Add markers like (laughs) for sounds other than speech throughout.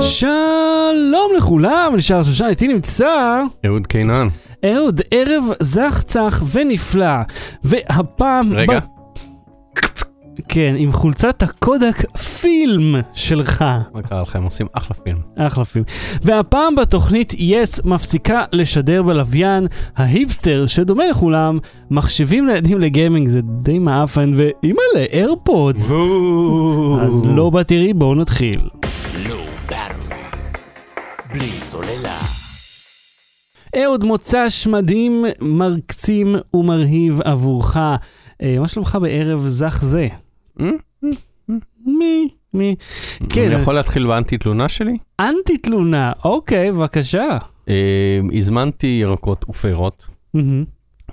שלום לכולם, נשאר שושן, איתי נמצא אהוד קינן. אהוד, ערב זך צח ונפלא, והפעם... רגע. ב... כן, עם חולצת הקודק פילם שלך. מה קרה לכם? עושים אחלה פילם. אחלה פילם. והפעם בתוכנית יס מפסיקה לשדר בלוויין, ההיפסטר שדומה לכולם, מחשבים לילדים לגיימינג זה די מעפן, ואימא'לה, איירפודס. אז לא בתראי, בואו נתחיל. לא. בלי סוללה. אהוד מוצ"ש מדהים, מרקצים ומרהיב עבורך. אה, מה שלומך בערב זך זה? מי? מי? כן, אני יכול להתחיל באנטי תלונה שלי? אנטי תלונה, אוקיי, בבקשה. אה, הזמנתי ירקות ופירות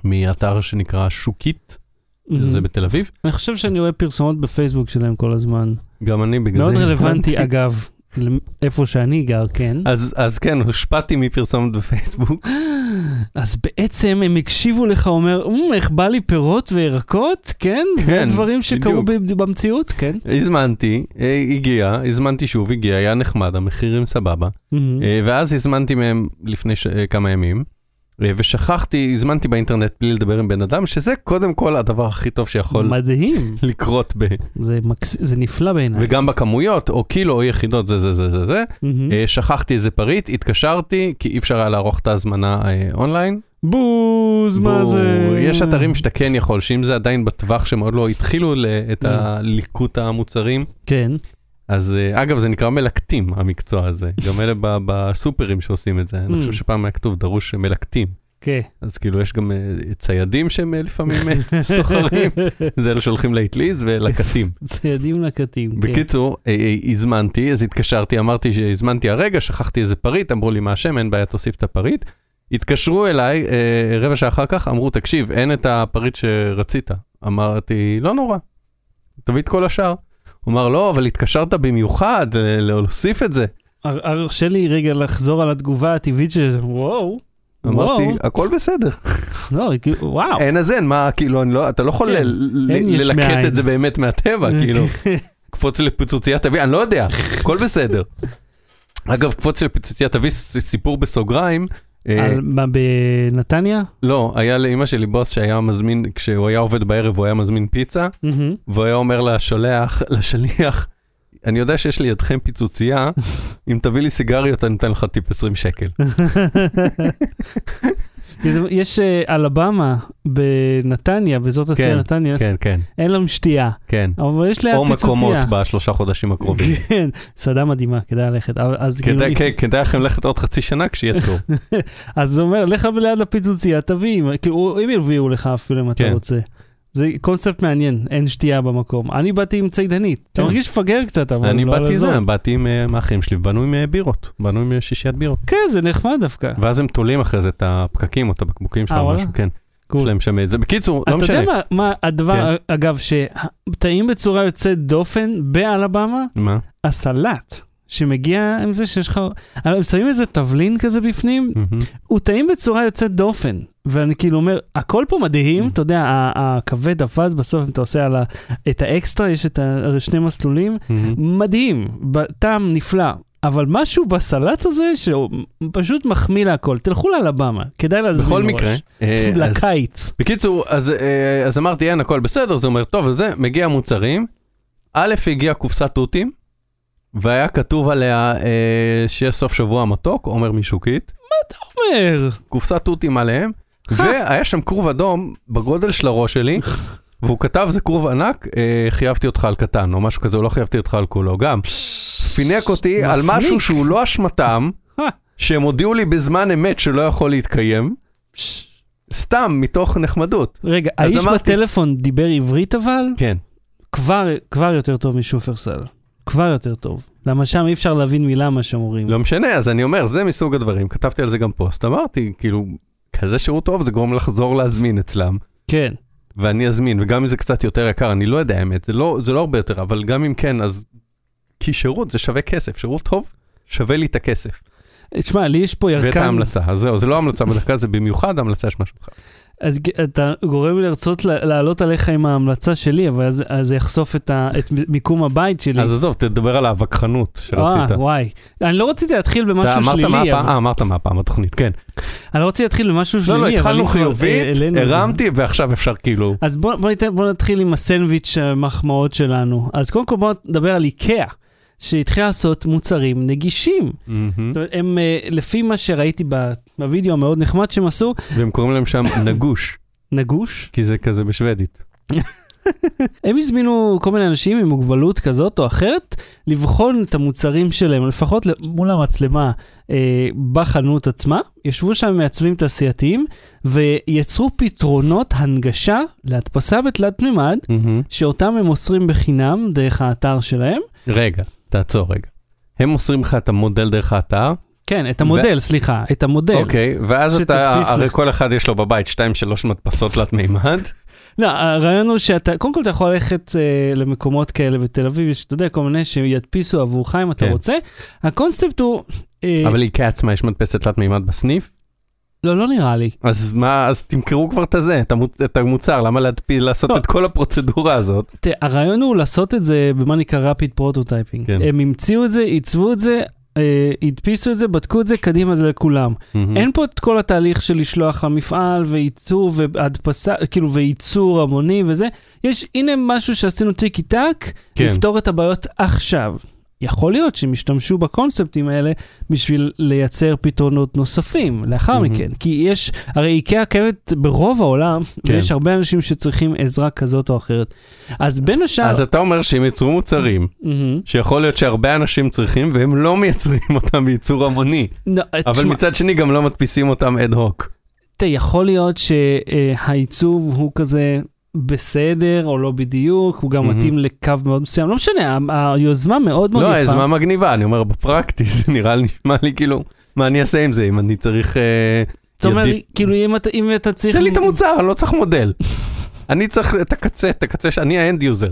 מאתר שנקרא שוקית. זה בתל אביב. אני חושב שאני רואה פרסומות בפייסבוק שלהם כל הזמן. גם אני בגלל מאוד זה רלוונטי, הזמנתי. אגב, איפה שאני גר, כן. אז, אז כן, הושפעתי מפרסומת בפייסבוק. (gasps) אז בעצם הם הקשיבו לך, אומר, "אמ, איך בא לי פירות וירקות, כן? זה כן, הדברים שקרו בדיוק. במציאות, כן. הזמנתי, אה, הגיע, הזמנתי שוב, הגיע, היה נחמד, המחירים סבבה. אה, ואז הזמנתי מהם לפני ש... אה, כמה ימים, ושכחתי, הזמנתי באינטרנט בלי לדבר עם בן אדם, שזה קודם כל הדבר הכי טוב שיכול מדהים, (laughs) לקרות ב... זה, מקס... זה נפלא בעיניי. וגם בכמויות, או קילו או יחידות, זה זה זה זה זה. אה, שכחתי איזה פריט, התקשרתי, כי אי אפשר היה לערוך את ההזמנה אה, אונליין. בוז, מה זה? יש אתרים שאתה כן יכול, שאם זה עדיין בטווח שהם עוד לא התחילו ל- את. הליקוט המוצרים, כן, אז אה, אגב, זה נקרא מלקטים, המקצוע הזה. גם אלה ב- בסופרים שעושים את זה. אני Mm. חושב שפעם היה כתוב דרוש מלקטים. כן. אז כאילו יש גם אה, ציידים שהם אה, לפעמים (laughs) סוחרים, זה אלה שהולכים לאטליז ולקטים. (laughs) ציידים לקטים. כן. בקיצור, הזמנתי, אז התקשרתי, אמרתי שהזמנתי הרגע, שכחתי איזה פריט, אמרו לי מה השם, אין בעיה, תוסיף את הפריט. התקשרו אליי אה, רבע שעה אחר כך, אמרו, תקשיב, אין את הפריט שרצית. אמרתי, לא נורא, תביא את כל השאר. הוא אמר, לא, אבל התקשרת במיוחד אה, להוסיף את זה. הר- הרשה לי רגע לחזור על התגובה הטבעית של וואו. אמרתי. הכל בסדר. לא, כאילו, וואו. אין אז אין, מה, כאילו, לא, אתה לא יכול כן, ללקט. את זה באמת מהטבע, כאילו. (laughs) קפוץ לפיצוצייה תביא, אני לא יודע, הכל בסדר. אגב, קפוץ לפיצוצייה תביא ס- סיפור בסוגריים. אה, על- מה, בנתניה? לא, היה לאימא שלי בוס שהיה מזמין, כשהוא היה עובד בערב הוא היה מזמין פיצה. והוא היה אומר לשולח, (laughs) לשליח, אני יודע שיש לידכם פיצוצייה, (laughs) אם תביא לי סיגריות אני אתן לך טיפ 20 שקל. (laughs) יש- אה, אלבמה בנתניה, באזור תעשייה כן, נתניה, כן, כן, אין להם שתייה, כן. אבל יש ליד או פיצוצייה. מקומות בשלושה חודשים הקרובים. כן, מסעדה מדהימה, כדאי ללכת. כאילו, כדאי- כן, כדאי לכם ללכת עוד חצי שנה כשיהיה (laughs) טוב. אז הוא אומר, לך ליד הפיצוצייה, תביא, כאילו, הם יביאו לך אפילו אם אתה כן. רוצה. זה קונספט מעניין, אין שתייה במקום. אני באתי עם צידנית. אתה כן. מרגיש מפגר קצת, אבל אני לא באתי לעזור. זה, באתי עם אה, האחים שלי, ובאנו עם אה, בירות, באנו עם אה, שישיית בירות. כן, זה נחמד דווקא. ואז הם תולים אחרי זה את הפקקים או את הבקבוקים וואלה? משהו, כן. יש להם שם את זה. בקיצור, לא אתה משנה. יודע מה, מה הדבר, כן. אגב, שטעים בצורה יוצאת דופן באלבמה? מה? הסלט. שמגיע עם זה שיש לך, הם שמים איזה תבלין כזה בפנים, מהמם. הוא טעים בצורה יוצאת דופן. ואני כאילו אומר, הכל פה מדהים, אתה יודע, הכבד אבז בסוף, אם אתה עושה על ה, את האקסטרה, יש את השני מסלולים, מהמם. מדהים, טעם נפלא. אבל משהו בסלט הזה שהוא פשוט מחמיא להכל. תלכו לאלבמה, כדאי להזמין בכל מראש. מקרה, אה, אז- לקיץ. בקיצור, אז, אה, אז אמרתי, אין, הכל בסדר, זה אומר, טוב, וזה, מגיע מוצרים. א', הגיעה קופסת תותים, והיה כתוב עליה אה, שיש סוף שבוע מתוק, עומר משוקית, אומר, קופסת תותים עליהם, (laughs) והיה שם כרוב אדום בגודל של הראש שלי, והוא כתב, זה כרוב ענק, אה, חייבתי אותך על קטן, או משהו כזה, לא חייבתי אותך על כולו, גם. פינק אותי על מפניק. משהו שהוא לא אשמתם. (laughs) שהם הודיעו לי בזמן אמת שלא יכול להתקיים, סתם, מתוך נחמדות. רגע, האיש אמרתי- בטלפון דיבר עברית אבל? כן. כבר, כבר יותר טוב משופרסל. כבר יותר טוב. למה שם אי אפשר להבין מילה מה שהם אומרים. לא משנה, אז אני אומר, זה מסוג הדברים, כתבתי על זה גם פוסט, אמרתי, כאילו, כזה שירות טוב, זה גורם לחזור להזמין אצלם, כן. ואני אזמין, וגם אם זה קצת יותר יקר, אני לא יודע האמת, זה לא, זה לא הרבה יותר, אבל גם אם כן, אז... כי שירות זה שווה כסף, שירות טוב שווה לי את הכסף. תשמע, לי יש פה ואת ירקן, ההמלצה, אז זהו, זה לא המלצה בדקה, זה במיוחד המלצה יש משהו אחר. אז אתה גורם לי לרצות לעלות עליך עם ההמלצה שלי, אבל אז אז זה יחשוף את ה- את מיקום הבית שלי. אז עזוב, תדבר על הווכחנות שרצית. אה, וואי. אני לא רציתי להתחיל במשהו אמרת מה שלילי, הפעם? אבל- אה, אמרת מה הפעם בתוכנית, כן. אני לא רציתי להתחיל במשהו לא, שלילי, לא, אבל התחלנו חיובית, אה, את זה. הרמתי, ועכשיו אפשר כאילו... אז בוא, בוא, ניתן, בוא נתחיל עם הסנדוויץ' המחמאות שלנו. אז קודם כל בוא נדבר על איקאה, שהתחילה לעשות מוצרים נגישים. זאת אומרת, הם, אה, לפי מה שראיתי בווידאו המאוד נחמד שהם עשו, והם קוראים להם שם (laughs) נגוש, נגוש. כי זה כזה בשוודית. הם הזמינו כל מיני אנשים עם מוגבלות כזאת או אחרת, לבחון את המוצרים שלהם, לפחות מול המצלמה אה, בחנות עצמה. ישבו שם מעצבים תעשייתיים, ויצרו פתרונות הנגשה להדפסה בתלת מימד, מהמם. שאותם הם מוסרים בחינם דרך האתר שלהם. רגע, תעצור רגע. הם מוסרים לך את המודל דרך האתר, כן, את המודל, סליחה, את המודל. אוקיי, ואז אתה, שתדפיס הרי לך. כל אחד יש לו בבית 2-3 מדפסות תלת מימד. (laughs) לא, הרעיון הוא שאתה, קודם כל אתה יכול ללכת אה, למקומות כאלה בתל אביב, יש, אתה יודע, כל מיני שידפיסו עבורך אם אתה כן. רוצה. הקונספט הוא... אה, אבל לאיקאה עצמה יש מדפסת תלת מימד בסניף, לא, לא נראה לי. אז מה, אז תמכרו כבר את הזה, את המוצ- את המוצר, למה להדפיס, לעשות לא. את כל הפרוצדורה הזאת? תראה, הרעיון הוא לעשות את זה במה נקרא rapid prototyping. כן. הם המציאו את זה, עיצבו את זה, אה, הדפיסו את זה, בדקו את זה, קדימה זה לכולם. אין פה את כל התהליך של לשלוח למפעל וייצור והדפסה, כאילו וייצור המוני וזה. יש, הנה משהו שעשינו טיקי טק, כן. לפתור את הבעיות עכשיו. יכול להיות שהם ישתמשו בקונספטים האלה בשביל לייצר פתרונות נוספים לאחר מהמם. מכן. כי יש, הרי איקאה קיימת ברוב העולם, כן. ויש הרבה אנשים שצריכים עזרה כזאת או אחרת. אז בין השאר... אז אתה אומר שהם יצרו מוצרים, מהמם. שיכול להיות שהרבה אנשים צריכים, והם לא מייצרים אותם בייצור המוני. לא, אבל תשמע, מצד שני גם לא מדפיסים אותם אד הוק. יכול להיות שהעיצוב הוא כזה בסדר או לא בדיוק, הוא גם מהמם. מתאים לקו מאוד מסוים, לא משנה, היוזמה מאוד מאוד לא, יפה. היוזמה מגניבה, אני אומר בפרקטי, זה נראה לי, נשמע לי כאילו, מה אני אעשה עם זה, אם אני צריך... אה, אתה אומר, ידית- כאילו אם אתה, אם אתה צריך... תן לי את המוצר, אני לא צריך מודל. אני צריך את הקצה, את הקצה, שאני ה end user.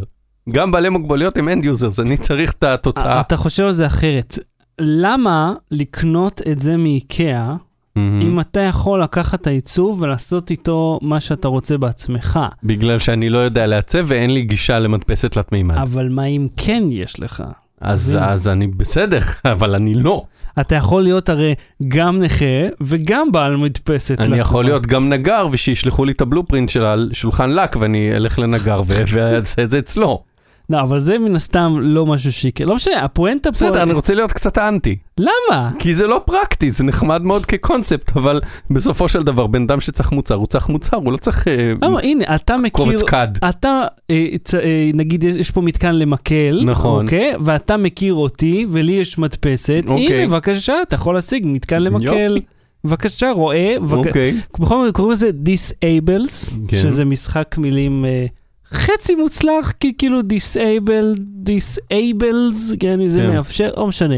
גם בעלי מוגבלויות הם end users, אני צריך את התוצאה. אתה חושב על זה אחרת. למה לקנות את זה מאיקאה, מהמם. אם אתה יכול לקחת את העיצוב ולעשות איתו מה שאתה רוצה בעצמך? בגלל שאני לא יודע לעצב ואין לי גישה למדפסת תלת מימד. אבל מה אם כן יש לך? אז. אז אני בסדר, (laughs) אבל אני לא. אתה יכול להיות הרי גם נכה וגם בעל מדפסת. אני לתנועה. יכול להיות גם נגר ושישלחו לי את הבלופרינט של השולחן לק ואני אלך לנגר (laughs) ואעשה את זה אצלו. לא, אבל זה מן הסתם לא משהו שיקרה. לא משנה, הפואנטה פה... בסדר, אני רוצה להיות קצת אנטי. למה? כי זה לא פרקטי, זה נחמד מאוד כקונספט, אבל בסופו של דבר, בן אדם שצריך מוצר, הוא צריך מוצר, הוא לא צריך אה, למה, הנה, אתה מכיר... קובץ קד. אתה, אה, צ- אה, נגיד, יש, יש פה מתקן למקל, נכון. אוקיי? ואתה מכיר אותי, ולי יש מדפסת. אוקיי. הנה, בבקשה, אתה יכול להשיג מתקן למקל. יופי. בבקשה, רואה. אוקיי. בכל מקרה, קוראים לזה Disables, כן. שזה משחק מילים אה, חצי מוצלח, כי כאילו Disable, Disables, כן, זה כן. מאפשר, לא משנה.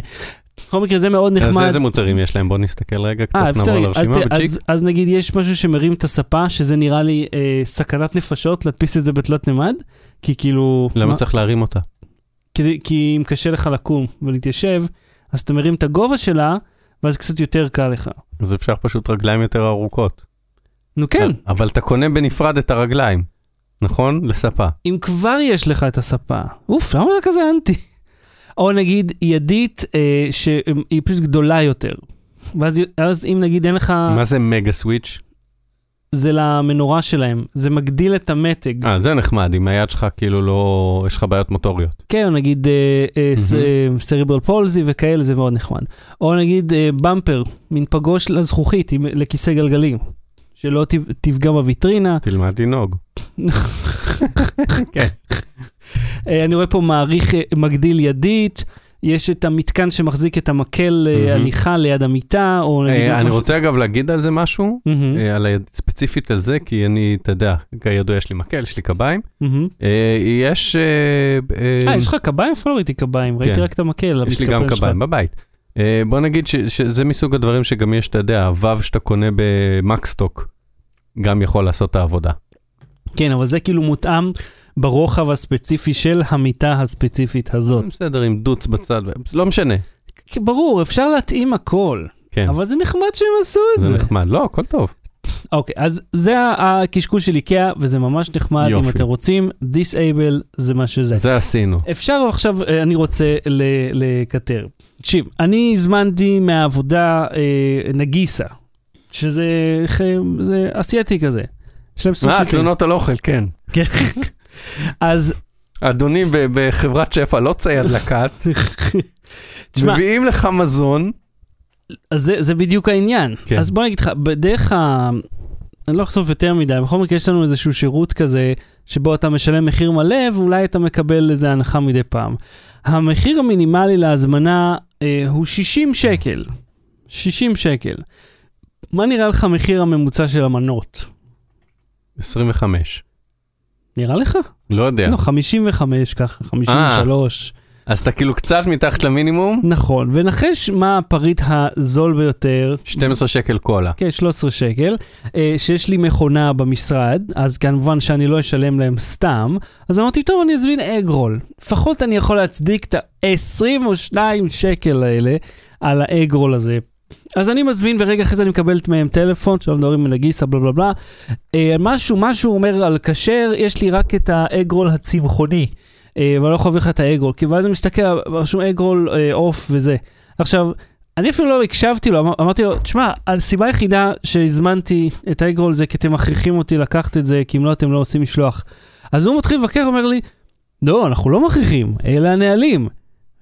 בכל מקרה, זה מאוד אז נחמד. איזה מוצרים יש להם? בוא נסתכל רגע, קצת אה, נעבור אז, לרשימה בצ'יק. אז, אז נגיד יש משהו שמרים את הספה, שזה נראה לי אה, סכנת נפשות להדפיס את זה בתלת מימד, כי כאילו... למה מה? צריך להרים אותה? כי, כי אם קשה לך לקום ולהתיישב, אז אתה מרים את הגובה שלה, ואז קצת יותר קל לך. אז אפשר פשוט רגליים יותר ארוכות. נו כן, אבל אתה קונה בנפרד את הרגליים, נכון? לספה. אם כבר יש לך את הספה, אוף, למה זה כזה אנטי? או נגיד ידית אה, שהיא פשוט גדולה יותר. ואז אז אם נגיד אין לך, מה זה מגה סוויץ'? זה למנורה שלהם, זה מגדיל את המתג. אה, זה נחמד, עם היד שלך כאילו לא... יש לך בעיות מוטוריות. כן, או נגיד סריברל פולזי וכאלה, זה מאוד נחמד. או נגיד אה, במפר, מין פגוש לזכוכית עם- לכיסא גלגלים, שלא תפגע בוויטרינה. תלמד לנהוג. כן. אה, אני רואה פה מעריך אה, מגדיל ידית, יש את המתקן שמחזיק את המקל מהמם. הליכה ליד המיטה, או עוד אני משהו- רוצה אגב להגיד על זה משהו, אה, על היד- ספציפית על זה, כי אני, אתה יודע, כידוע יש לי מקל, יש לי קביים. אה, יש... אה, יש לך קביים? איפה לא ראיתי קביים? ראיתי כן. רק את המקל. יש לי גם. קביים בבית. אה, בוא נגיד ש- שזה מסוג הדברים שגם יש, אתה יודע, הוו שאתה קונה במקסטוק, גם יכול לעשות את העבודה. כן, אבל זה כאילו מותאם ברוחב הספציפי של המיטה הספציפית הזאת. בסדר, עם דוץ בצד, לא משנה. ברור, אפשר להתאים הכל, כן, אבל זה נחמד שהם עשו את זה זה. נחמד. לא, הכל טוב. אוקיי, אז זה הקשקוש של איקאה, וזה ממש נחמד, אם יופי. אתם רוצים, disable זה מה שזה. זה עשינו. אפשר עכשיו, אה, אני רוצה לקטר. תקשיב, אני הזמנתי מהעבודה אה, נגיסה, שזה זה אסייתי כזה. יש להם אה, של... תלונות על אוכל, כן. כן. אז אדוני בחברת שפע לא צייד לקט, (laughs) מביאים לך מזון, אז זה, זה בדיוק העניין. כן. אז בוא נגיד לך, בדרך ה... אני לא אחשוף יותר מדי, בכל מקרה יש לנו איזשהו שירות כזה, שבו אתה משלם מחיר מלא, ואולי אתה מקבל איזה הנחה מדי פעם. המחיר המינימלי להזמנה אה, הוא 60 שקל. 60 שקל. מה נראה לך המחיר הממוצע של המנות? 25. נראה לך? לא יודע. לא, 55 ככה, 53. אז אתה כאילו קצת מתחת למינימום, נכון, ונחש מה הפריט הזול ביותר 12 שקל קולה. כן, 13 שקל, אה, שיש לי מכונה במשרד, אז כמובן שאני לא אשלם להם סתם, אז אמרתי, טוב, אני אזמין אגרול. לפחות אני יכול להצדיק את ה-22 שקל האלה על האגרול הזה. אז אני מזמין, ורגע אחרי זה אני מקבלת מהם טלפון, שלא מדברים מנגיסה, בלה בלה בלה. אה, משהו, משהו אומר על כשר, יש לי רק את האגרול הצמחוני. אה, ואני לא יכול להביא לך את האגרול, כי ואז אני מסתכל, רשום אגרול אה, עוף וזה. עכשיו, אני אפילו לא הקשבתי לו, אמר, אמרתי לו, תשמע, הסיבה היחידה שהזמנתי את האגרול זה כי אתם מכריחים אותי לקחת את זה, כי אם לא אתם לא עושים משלוח. אז הוא מתחיל לבקר, אומר לי, לא, אנחנו לא מכריחים, אלה הנהלים.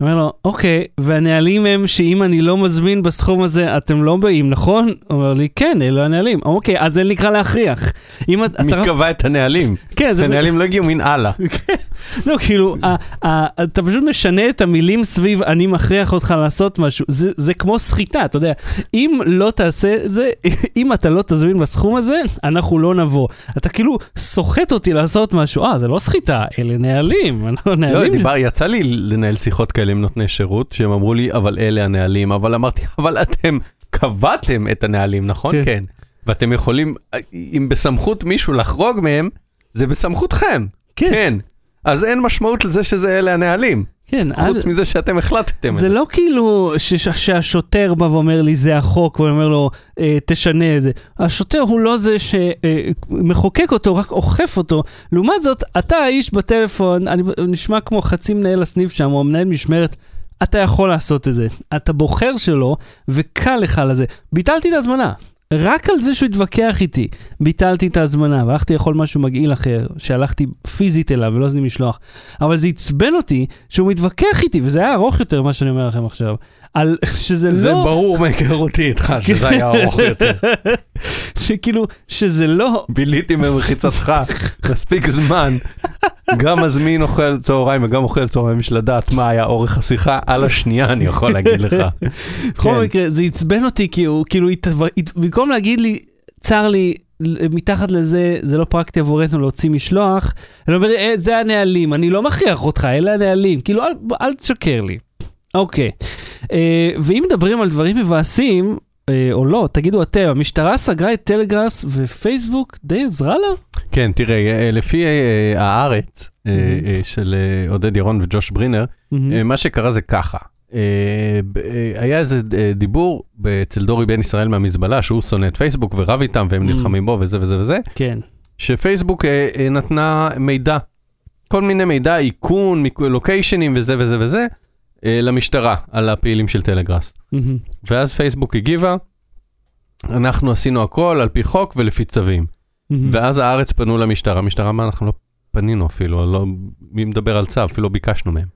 אומר לו, אוקיי, והנהלים הם שאם אני לא מזמין בסכום הזה, אתם לא באים, נכון? אומר לי, כן, אלה הנהלים. אוקיי, אז זה נקרא להכריח. מי. קבע את הנהלים? כן, זה... הנהלים לא הגיעו מן הלאה. (laughs) לא, כאילו, אתה פשוט משנה את המילים סביב אני מכריח אותך לעשות משהו. זה, זה כמו סחיטה, אתה יודע. אם לא תעשה זה, (laughs) אם אתה לא תזמין בסכום הזה, אנחנו לא נבוא. אתה כאילו סוחט אותי לעשות משהו. אה, זה לא סחיטה, אלה נהלים. (laughs) לא לא. דיבר, יצא לי לנהל שיחות כאלה עם נותני שירות, שהם אמרו לי, אבל אלה הנהלים, אבל אמרתי, (laughs) אבל אתם קבעתם את הנהלים, נכון? כן. כן. ואתם יכולים, אם בסמכות מישהו לחרוג מהם, זה בסמכותכם. כן, כן. אז אין משמעות לזה שזה אלה הנהלים. כן. אל- חוץ מזה שאתם החלטתם את זה זה. לא כאילו ש- שהשוטר בא ואומר לי זה החוק, ואני אומר לו אה, תשנה את זה. השוטר הוא לא זה שמחוקק אותו, רק אוכף אותו. לעומת זאת, אתה האיש בטלפון, אני נשמע כמו חצי מנהל הסניף שם, או מנהל משמרת, אתה יכול לעשות את זה. אתה בוחר שלו, וקל לך לזה. ביטלתי את ההזמנה. רק על זה שהוא התווכח איתי, ביטלתי את ההזמנה, והלכתי לאכול משהו מגעיל אחר, שהלכתי פיזית אליו ולא עשיתי משלוח. אבל זה עצבן אותי שהוא מתווכח איתי, וזה היה ארוך יותר ממה שאני אומר לכם עכשיו, על שזה זה לא, ברור מהיכרותי איתך שזה היה ארוך יותר. (laughs) שכאילו, שזה לא, ביליתי במחיצתך מספיק זמן. גם מזמין אוכל צהריים וגם אוכל צהריים בשביל לדעת מה היה אורך השיחה, על השנייה אני יכול להגיד לך. (laughs) בכל כן. מקרה, זה עצבן אותי, כי הוא כאילו, במקום להגיד לי, צר לי, מתחת לזה, זה לא פרקטי עבורנו להוציא משלוח, אני אומר, "אה, זה הנהלים, אני לא מכריח אותך, אלה הנהלים, כאילו, אל, אל תשקר לי. אוקיי. אה, ואם מדברים על דברים מבאסים, אה, או לא, תגידו אתם, המשטרה סגרה את טלגראס ופייסבוק די עזרה לה? כן, תראה, אה, לפי אה, הארץ אה, Mhm. אה, של אה, עודד ירון וג'וש ברינר, אה, מה שקרה זה ככה. היה איזה דיבור אצל דורי בן ישראל מהמזבלה, שהוא שונא את פייסבוק ורב איתם והם. נלחמים בו וזה וזה וזה, כן. שפייסבוק נתנה מידע, כל מיני מידע, איכון, לוקיישנים וזה וזה וזה, למשטרה על הפעילים של טלגראס. מהמם. ואז פייסבוק הגיבה, אנחנו עשינו הכל על פי חוק ולפי צווים. מהמם. ואז הארץ פנו למשטרה, המשטרה אמרה, אנחנו לא פנינו אפילו, לא, מי מדבר על צו, אפילו לא ביקשנו מהם.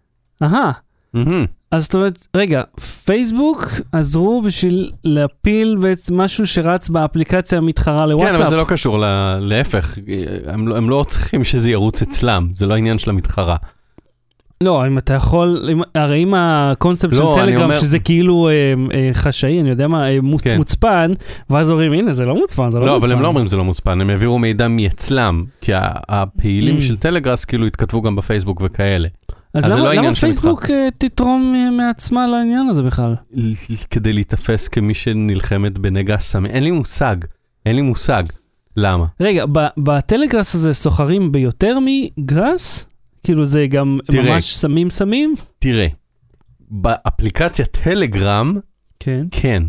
אהה. מהמם. אז זאת אומרת, רגע, פייסבוק עזרו בשביל להפיל בעצם משהו שרץ באפליקציה המתחרה כן, לוואטסאפ. אבל זה לא קשור, ל- להפך, הם, לא- הם לא צריכים שזה ירוץ אצלם, זה לא עניין של המתחרה. לא, אם אתה יכול, אם, הרי אם הקונספט לא, של טלגרם, אומר- שזה כאילו אה, אה, חשאי, אני יודע מה, אה, מוצ, כן. מוצפן, ואז אומרים, הנה, זה לא מוצפן, זה לא, לא, מוצפן. אבל הם לא אומרים זה לא מוצפן, הם העבירו מידע מאצלם, כי הפעילים Mm. של טלגראס כאילו התכתבו גם בפייסבוק וכאלה. אז, אז למה, לא למה פייסבוק אה, תתרום אה, מעצמה לעניין הזה בכלל? כדי להיתפס כמי שנלחמת בנגע הסמים, אין לי מושג, אין לי מושג. למה? רגע, בטלגראס הזה סוחרים ביותר מגראס? כאילו זה גם תראה. ממש סמים סמים? תראה, באפליקציה טלגרם, כן. כן,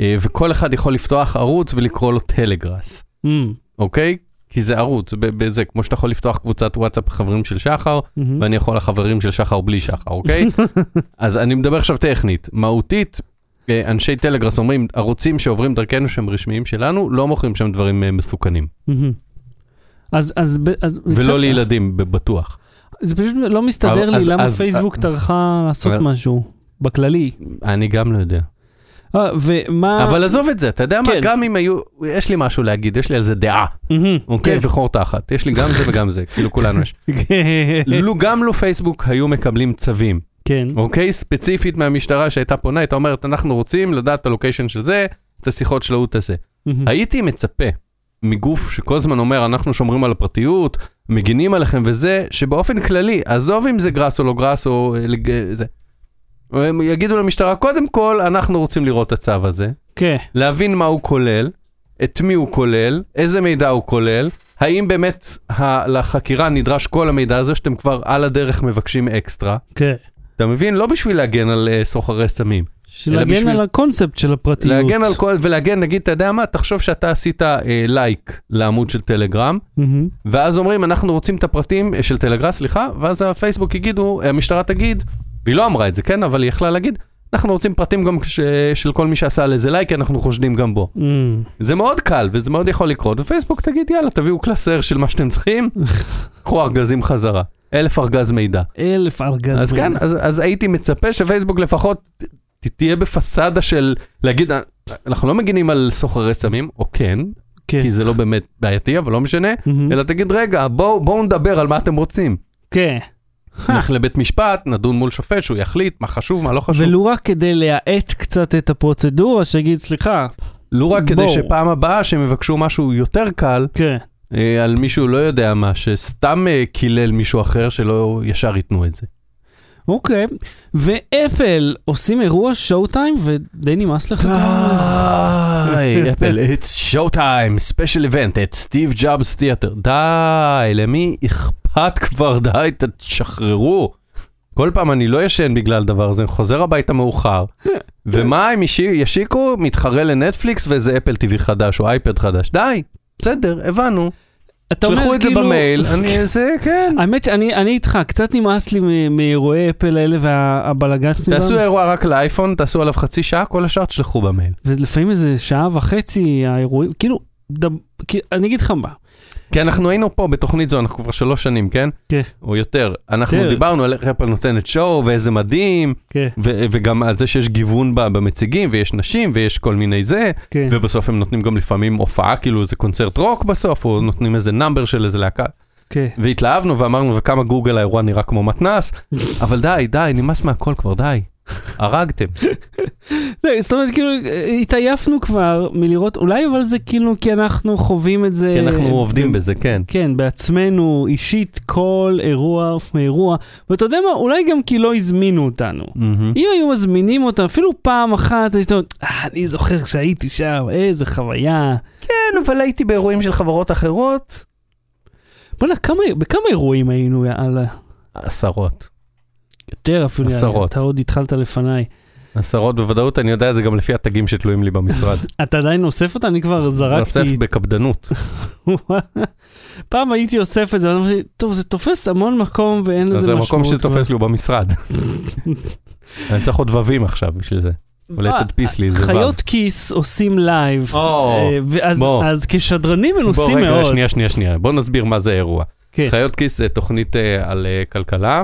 אה, וכל אחד יכול לפתוח ערוץ ולקרוא לו טלגראס, מהמם, אוקיי? כי זה ערוץ, בזה, כמו שאתה יכול לפתוח קבוצת וואטסאפ חברים של שחר, מהמם. ואני יכול לחברים של שחר בלי שחר, אוקיי? (laughs) אז אני מדבר עכשיו טכנית. מהותית, אה, אנשי טלגראס אומרים, ערוצים שעוברים דרכנו שהם רשמיים שלנו, לא מוכרים שם דברים אה, מסוכנים. מהמם. אז, אז, אז, ולא לילדים, בטוח. זה פשוט לא מסתדר אבל- לי אז- למה אז- פייסבוק טרחה לעשות אבל- משהו, בכללי. אני גם לא יודע. אה, ומה... אבל עזוב את זה, אתה יודע מה? כן. גם אם היו, יש לי משהו להגיד, יש לי על זה דעה, מהמם, אוקיי? כן. וחור תחת. יש לי גם זה וגם זה, כאילו כולנו יש. (laughs) לו גם לו פייסבוק היו מקבלים צווים, כן. אוקיי? ספציפית מהמשטרה שהייתה פונה, הייתה אומרת, אנחנו רוצים לדעת את הלוקיישן של זה, את השיחות של ההוא את הזה. מהמם. הייתי מצפה מגוף שכל הזמן אומר, אנחנו שומרים על הפרטיות, מגינים עליכם וזה, שבאופן כללי, עזוב אם זה גראס או לא גראס או אה, לג- זה. הם יגידו למשטרה, קודם כל, אנחנו רוצים לראות את הצו הזה, כן. להבין מה הוא כולל, את מי הוא כולל, איזה מידע הוא כולל, האם באמת ה- לחקירה נדרש כל המידע הזה שאתם כבר על הדרך מבקשים אקסטרה. כן. אתה מבין? לא בשביל להגן על אה, סוחרי סמים. להגן בשביל- על הקונספט של הפרטיות. להגן על כל, ולהגן, נגיד, אתה יודע מה, תחשוב שאתה עשית אה, like לעמוד של טלגרם, מהמם. ואז אומרים, אנחנו רוצים את הפרטים אה, של טלגראס, סליחה, ואז הפייסבוק יגידו, אה, המשטרה תגיד, והיא לא אמרה את זה, כן, אבל היא יכלה להגיד, אנחנו רוצים פרטים גם ש, של כל מי שעשה על איזה like, אנחנו חושדים גם בו. מהמם. זה מאוד קל, וזה מאוד יכול לקרות, ופייסבוק תגיד, יאללה, תביאו קלסר של מה שאתם צריכים, (laughs) קחו ארגזים חזרה. אלף ארגז מידע. אלף ארגז. אז כן, אז, אז הייתי מצפה שפייסבוק לפחות תהיה בפסאדה של להגיד, "אה, אנחנו לא מגינים על סוחרי סמים, או כן, כן. כי זה לא באמת בעייתי, אבל לא משנה, מהמם. אלא תגיד, רגע, בואו בוא נדבר על מה אתם רוצים. כן. נלך לבית משפט, נדון מול שופט שהוא יחליט מה חשוב, מה לא חשוב. ולו רק כדי להאט קצת את הפרוצדורה, שיגיד, סליחה, לו רק כדי בואו. שפעם הבאה שהם יבקשו משהו יותר קל, כן. אה, על מישהו לא יודע מה, שסתם אה, קילל מישהו אחר, שלא ישר ייתנו את זה. אוקיי. ואפל עושים אירוע שואו טיים ודי נמאס לך. די, (laughs) אפל, it's show time, special event at סטיב ג'אבס תיאטר. די, למי אכפת כבר? די, תשחררו. כל פעם אני לא ישן בגלל דבר הזה, אני חוזר הביתה מאוחר. (laughs) ומה הם ישי- ישיקו? מתחרה לנטפליקס ואיזה אפל TV חדש או אייפד חדש. די, בסדר, הבנו. אתה אומר שלחו את זה כאילו- במייל, אני זה, כן. האמת שאני אני איתך, קצת נמאס לי מאירועי אפל האלה והבלאגן סביבם. תעשו אירוע רק לאייפון, תעשו עליו חצי שעה, כל השאר תשלחו במייל. ולפעמים איזה שעה וחצי האירועים, כאילו, אני אגיד לך מה. כי אנחנו היינו פה בתוכנית זו, אנחנו כבר שלוש שנים, כן? כן. או יותר. אנחנו יותר. דיברנו על איך אפל נותנת שואו, ואיזה מדהים, כן, ו- וגם על זה שיש גיוון במציגים, ויש נשים, ויש כל מיני זה, כן. ובסוף הם נותנים גם לפעמים הופעה, כאילו איזה קונצרט רוק בסוף, או נותנים איזה נאמבר של איזה להקה. כן. והתלהבנו ואמרנו, וכמה גוגל האירוע נראה כמו מתנס, (laughs) אבל די, די, נמאס מהכל כבר, די. הרגתם. (laughs) לא, זאת אומרת, כאילו, התעייפנו כבר מלראות, אולי אבל זה כאילו כי אנחנו חווים את זה. כי אנחנו עובדים ב- בזה, כן. כן, בעצמנו, אישית, כל אירוע מאירוע. ואתה יודע מה, אולי גם כי לא הזמינו אותנו. אם היו מזמינים אותנו, אפילו פעם אחת, הייתי אומר, "אה, אני זוכר כשהייתי שם, איזה חוויה. כן, אבל הייתי באירועים של חברות אחרות. בוא'נה, כמה- בכמה אירועים היינו, יאללה. עשרות. יותר אפילו, עשרות. אתה עוד התחלת לפניי. עשרות בוודאות, אני יודע את זה גם לפי התגים שתלויים לי במשרד. (laughs) אתה עדיין אוסף אותה? אני כבר זרקתי. אוסף בקפדנות. (laughs) פעם הייתי אוסף את זה, ואמרתי, טוב, זה תופס המון מקום ואין לזה זה משמעות. המקום שתופס לי הוא במשרד. (laughs) אני צריך עוד ווים עכשיו בשביל זה. אולי תדפיס לי איזה וו. חיות כיס עושים live. אה, בוא. אז כשדרנים בוא מנוסים רגע, מאוד. שנייה, שנייה, שנייה. בוא נסביר מה זה אירוע. כן. חיות כיס זה תוכנית אה, על אה, כלכלה.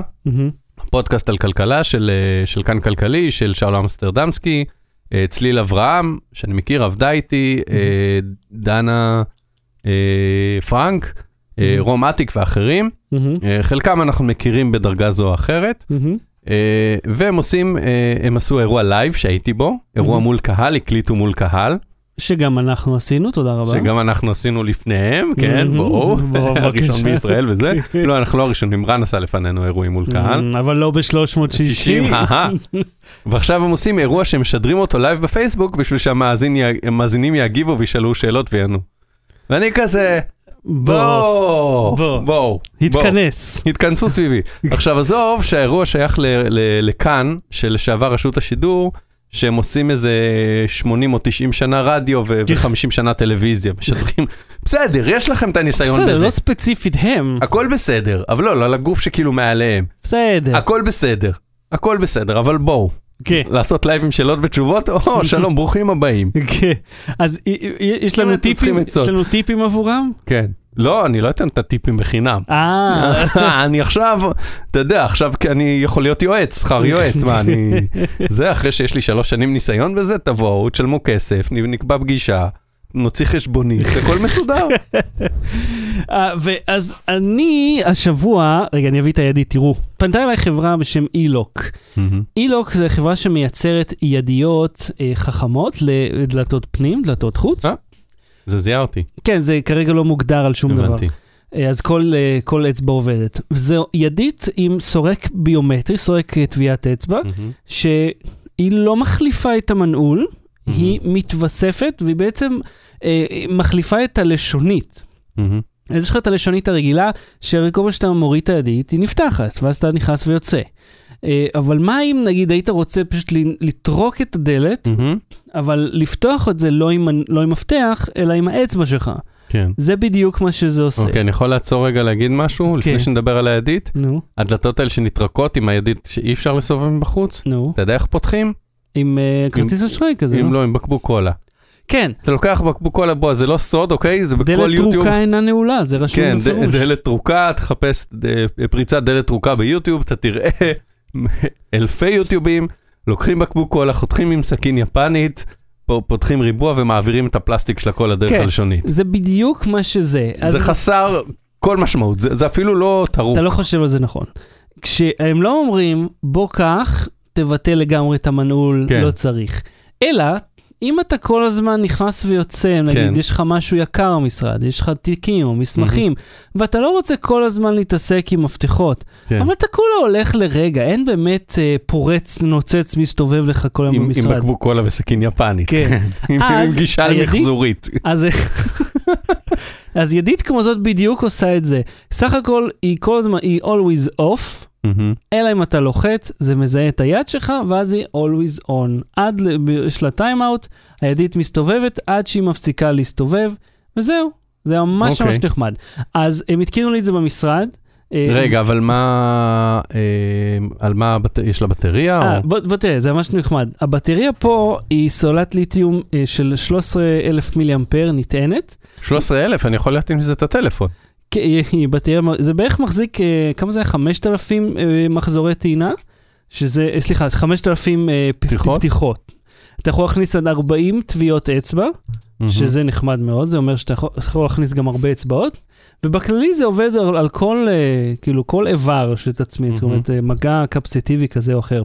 פודקאסט על כלכלה של אה, של כאן כלכלי, של שאול אמסטרדמסקי, אה, צליל אברהם, שאני מכיר, עבדה איתי, אה, דנה אה, פרנק, אה, Mhm. רום אטיק ואחרים. אה, חלקם אנחנו מכירים בדרגה זו או אחרת. מהמם. אה, והם עושים, אה, הם עשו אירוע live שהייתי בו, אירוע Mhm. מול קהל, הקליטו מול קהל, שגם אנחנו עשינו, תודה רבה. שגם אנחנו עשינו לפניהם, כן. בואו, בוא, (laughs) (laughs) הראשון. בישראל וזה. (laughs) לא, אנחנו לא הראשונים, רן עשה לפנינו אירועים מול קהל. אבל לא ב-360. אהה. ועכשיו הם עושים אירוע שמשדרים אותו live בפייסבוק בשביל שהמאזינים יגיבו וישאלו שאלות ויענו. ואני כזה, בוא, בואו, בוא. בואו, בואו. התכנס. התכנסו סביבי. עכשיו עזוב שהאירוע שייך לכאן, שלשעבר רשות השידור, שהם עושים איזה 80 או 90 שנה רדיו ו-50 שנה טלוויזיה, משדרים, (laughs) בסדר, יש לכם את הניסיון בסדר, בזה. לא ספציפית הם. הכל בסדר, אבל לא, לא לגוף שכאילו מעליהם. בסדר. הכל בסדר, הכל בסדר, אבל בואו, כן. לעשות לייבים שאלות ותשובות, או (laughs) שלום, ברוכים הבאים. כן. אז. יש לנו טיפים עבורם? כן. לא, אני לא אתן את הטיפים בחינם. אה, (laughs) אני עכשיו, אתה יודע, עכשיו כי אני יכול להיות יועץ, שכר יועץ, מה אני... (laughs) זה אחרי שיש לי שלוש שנים ניסיון בזה, תבואו, תשלמו כסף, נקבע פגישה, נוציא חשבונית, (laughs) הכל מסודר. אה, ואז אני השבוע, רגע, אני אביא את הידית, תראו. פנתה אליי חברה בשם אילוק. אילוק זה חברה שמייצרת ידיות אה, חכמות לדלתות פנים, דלתות חוץ. זה זיהה אותי, כן, זה כרגע לא מוגדר על שום דבר. הבנתי. אה, אז כל, אה, כל אצבע עובדת. זו ידית עם סורק ביומטרי, סורק אה, טביעת אצבע, מהמם. שהיא לא מחליפה את המנעול, היא מתווספת והיא בעצם אה, מחליפה את הלשונית. מהמם. אז יש לך את הלשונית הרגילה, שכל פעם שאתה מוריד את הידית, היא נפתחת, ואז אתה נכנס ויוצא. אה, אבל מה אם נגיד היית רוצה פשוט לטרוק את הדלת, מהמם. אבל לפתוח את זה לא עם, לא עם מפתח, אלא עם האצבע שלך. כן. זה בדיוק מה שזה עושה. אוקיי, אני יכול לעצור רגע להגיד משהו, כן. לפני שנדבר על הידית? נו, הדלתות האלה שנטרקות עם הידית שאי אפשר לסובב מבחוץ, נו. אתה יודע איך פותחים? עם אה, כרטיס אשראי כזה, אם לא? לא, עם בקבוק קולה. כן, אתה לוקח בקבוק קולה, בוא, זה לא סוד, אוקיי? זה בכל דלת יוטיוב. טרוקה אינה נעולה, זה רשום כן, בפירוש. דלת טרוקה, תחפש ד- פריצת דלת טרוקה ביוטיוב, אתה תראה אלפי יוטיובים, לוקחים בקבוק קולה, חותכים עם סכין יפנית, פותחים ריבוע ומעבירים את הפלסטיק של הכל לדרך כן. הלשונית. זה בדיוק מה שזה. זה חסר כל משמעות, זה זה אפילו לא טרוק. אתה לא חושב על זה נכון. כשהם לא אומרים, בוא קח, תבטל לגמרי את המנעול, כן. לא צריך. אלא, אם אתה כל הזמן נכנס ויוצא, נגיד, כן. יש לך משהו יקר במשרד, יש לך תיקים או מסמכים, ואתה לא רוצה כל הזמן להתעסק עם מפתחות, כן. אבל אתה כולה הולך לרגע, אין באמת אה, פורץ, נוצץ, מסתובב לך כל היום עם עם במשרד. בקבוק קולה וסכין יפנית. כן. (laughs) עם עם גישה למחזורית. אז, (laughs) אז ידית כמו זאת בדיוק עושה את זה. סך הכל היא כל הזמן, היא always off, מהמם. אלא אם אתה לוחץ, זה מזהה את היד שלך, ואז היא always on. עד, יש לה טיים-אאוט, הידית מסתובבת עד שהיא מפסיקה להסתובב, וזהו. זה ממש אוקיי. ממש נחמד. אז הם התקינו לי את זה במשרד. אה, רגע, אבל מה, אה, על מה, הבת- יש לה בטריה? אה, או- בוא, בוא תראה, זה ממש נחמד. הבטריה פה היא סולת ליתיום אה, של 13,000 מיליאמפר נטענת. 13,000, אני יכול להתאים לזה את הטלפון. כן, זה בערך מחזיק, אה, כמה זה היה? 5,000 אה, מחזורי טעינה? שזה, אה, סליחה, 5,000 אה, פ- פתיחות? פתיחות. אתה יכול להכניס עד 40 טביעות אצבע, מהמם. שזה נחמד מאוד, זה אומר שאתה יכול, להכניס גם הרבה אצבעות, ובכללי זה עובד על, על כל, כאילו, כל איבר שתצמיד, זאת אומרת, מגע קפסיטיבי כזה או אחר.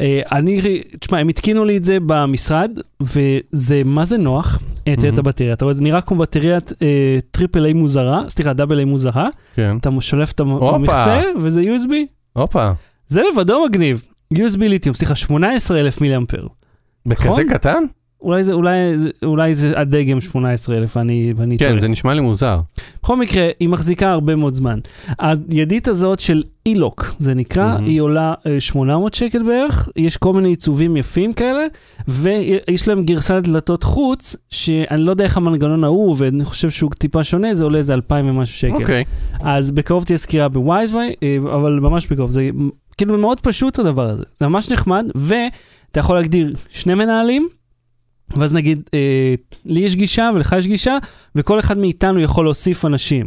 אה, אני, תשמע, הם התקינו לי את זה במשרד, וזה, מה זה נוח? אה, תראה את. הבטריה, אתה רואה, זה נראה כמו בטריית אה, triple A מוזרה, סליחה, double A מוזרה, כן. אתה שולף את. המכסה, וזה USB. הופה, זה לבדו מגניב. USB ליתיום, סליחה, 18,000 מיליאמפר. בכזה נכון? קטן? אולי זה, אולי, אולי זה הדגם 18,000, ואני, טועה. כן, זה נשמע לי מוזר. בכל מקרה, היא מחזיקה הרבה מאוד זמן. הידית הזאת של אילוק, זה נקרא, מהמם. היא עולה אה, 800 שקל בערך, יש כל מיני עיצובים יפים כאלה, ויש להם גרסה לדלתות חוץ, שאני לא יודע איך המנגנון ההוא, ואני חושב שהוא טיפה שונה, זה עולה איזה 2,000 ומשהו שקל. אוקיי. אז בקרוב תהיה סקירה בווייזווי, אה, אבל ממש בקרוב, זה כאילו מאוד פשוט הדבר הזה, זה ממש נחמד, ואתה יכול להגדיר שני מנהלים, ואז נגיד, אה, לי יש גישה ולך יש גישה, וכל אחד מאיתנו יכול להוסיף אנשים.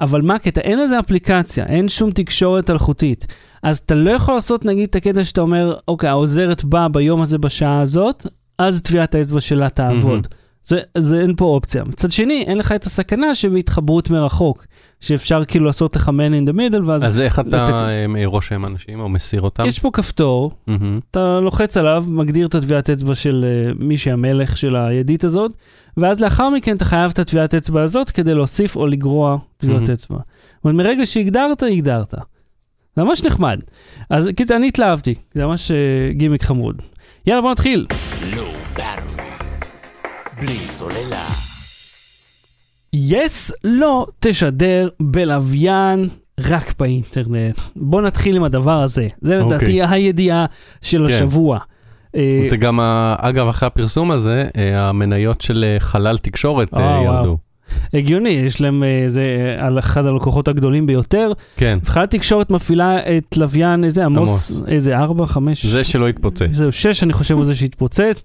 אבל מה הקטע? אין לזה אפליקציה, אין שום תקשורת אלחוטית. אז אתה לא יכול לעשות נגיד את הקטע שאתה אומר, אוקיי, העוזרת באה ביום הזה בשעה הזאת, אז טביעת האצבע שלה תעבוד. זה, זה אין פה אופציה. מצד שני, אין לך את הסכנה שבהתחברות מרחוק, שאפשר כאילו לעשות לך man in the middle, ואז אז איך לתת- אתה אה, רושם אנשים או מסיר אותם? יש פה כפתור, מהמם. אתה לוחץ עליו, מגדיר את הטביעת אצבע של uh, מי שהמלך של הידית הזאת, ואז לאחר מכן אתה חייב את הטביעת אצבע הזאת כדי להוסיף או לגרוע טביעות Mhm. אצבע. אבל מרגע שהגדרת, הגדרת. זה ממש נחמד. אז קיצר, אני התלהבתי, זה ממש uh, גימיק חמוד. יאללה, בוא נתחיל. בארווי. בלי סוללה. יס לא תשדר בלוויין רק באינטרנט. בוא נתחיל עם הדבר הזה. זה לדעתי אוקיי. הידיעה של כן. השבוע. אה, זה גם, אגב, אחרי הפרסום הזה, אה, המניות של אה, חלל תקשורת וואו. ירדו. הגיוני, יש להם, זה על אחד הלקוחות הגדולים ביותר. כן, חברת תקשורת מפעילה את לוויין, איזה עמוס, עמוס. איזה ארבע, חמש, זה שלא התפוצץ. זהו, שש אני חושב הוא זה שהתפוצץ.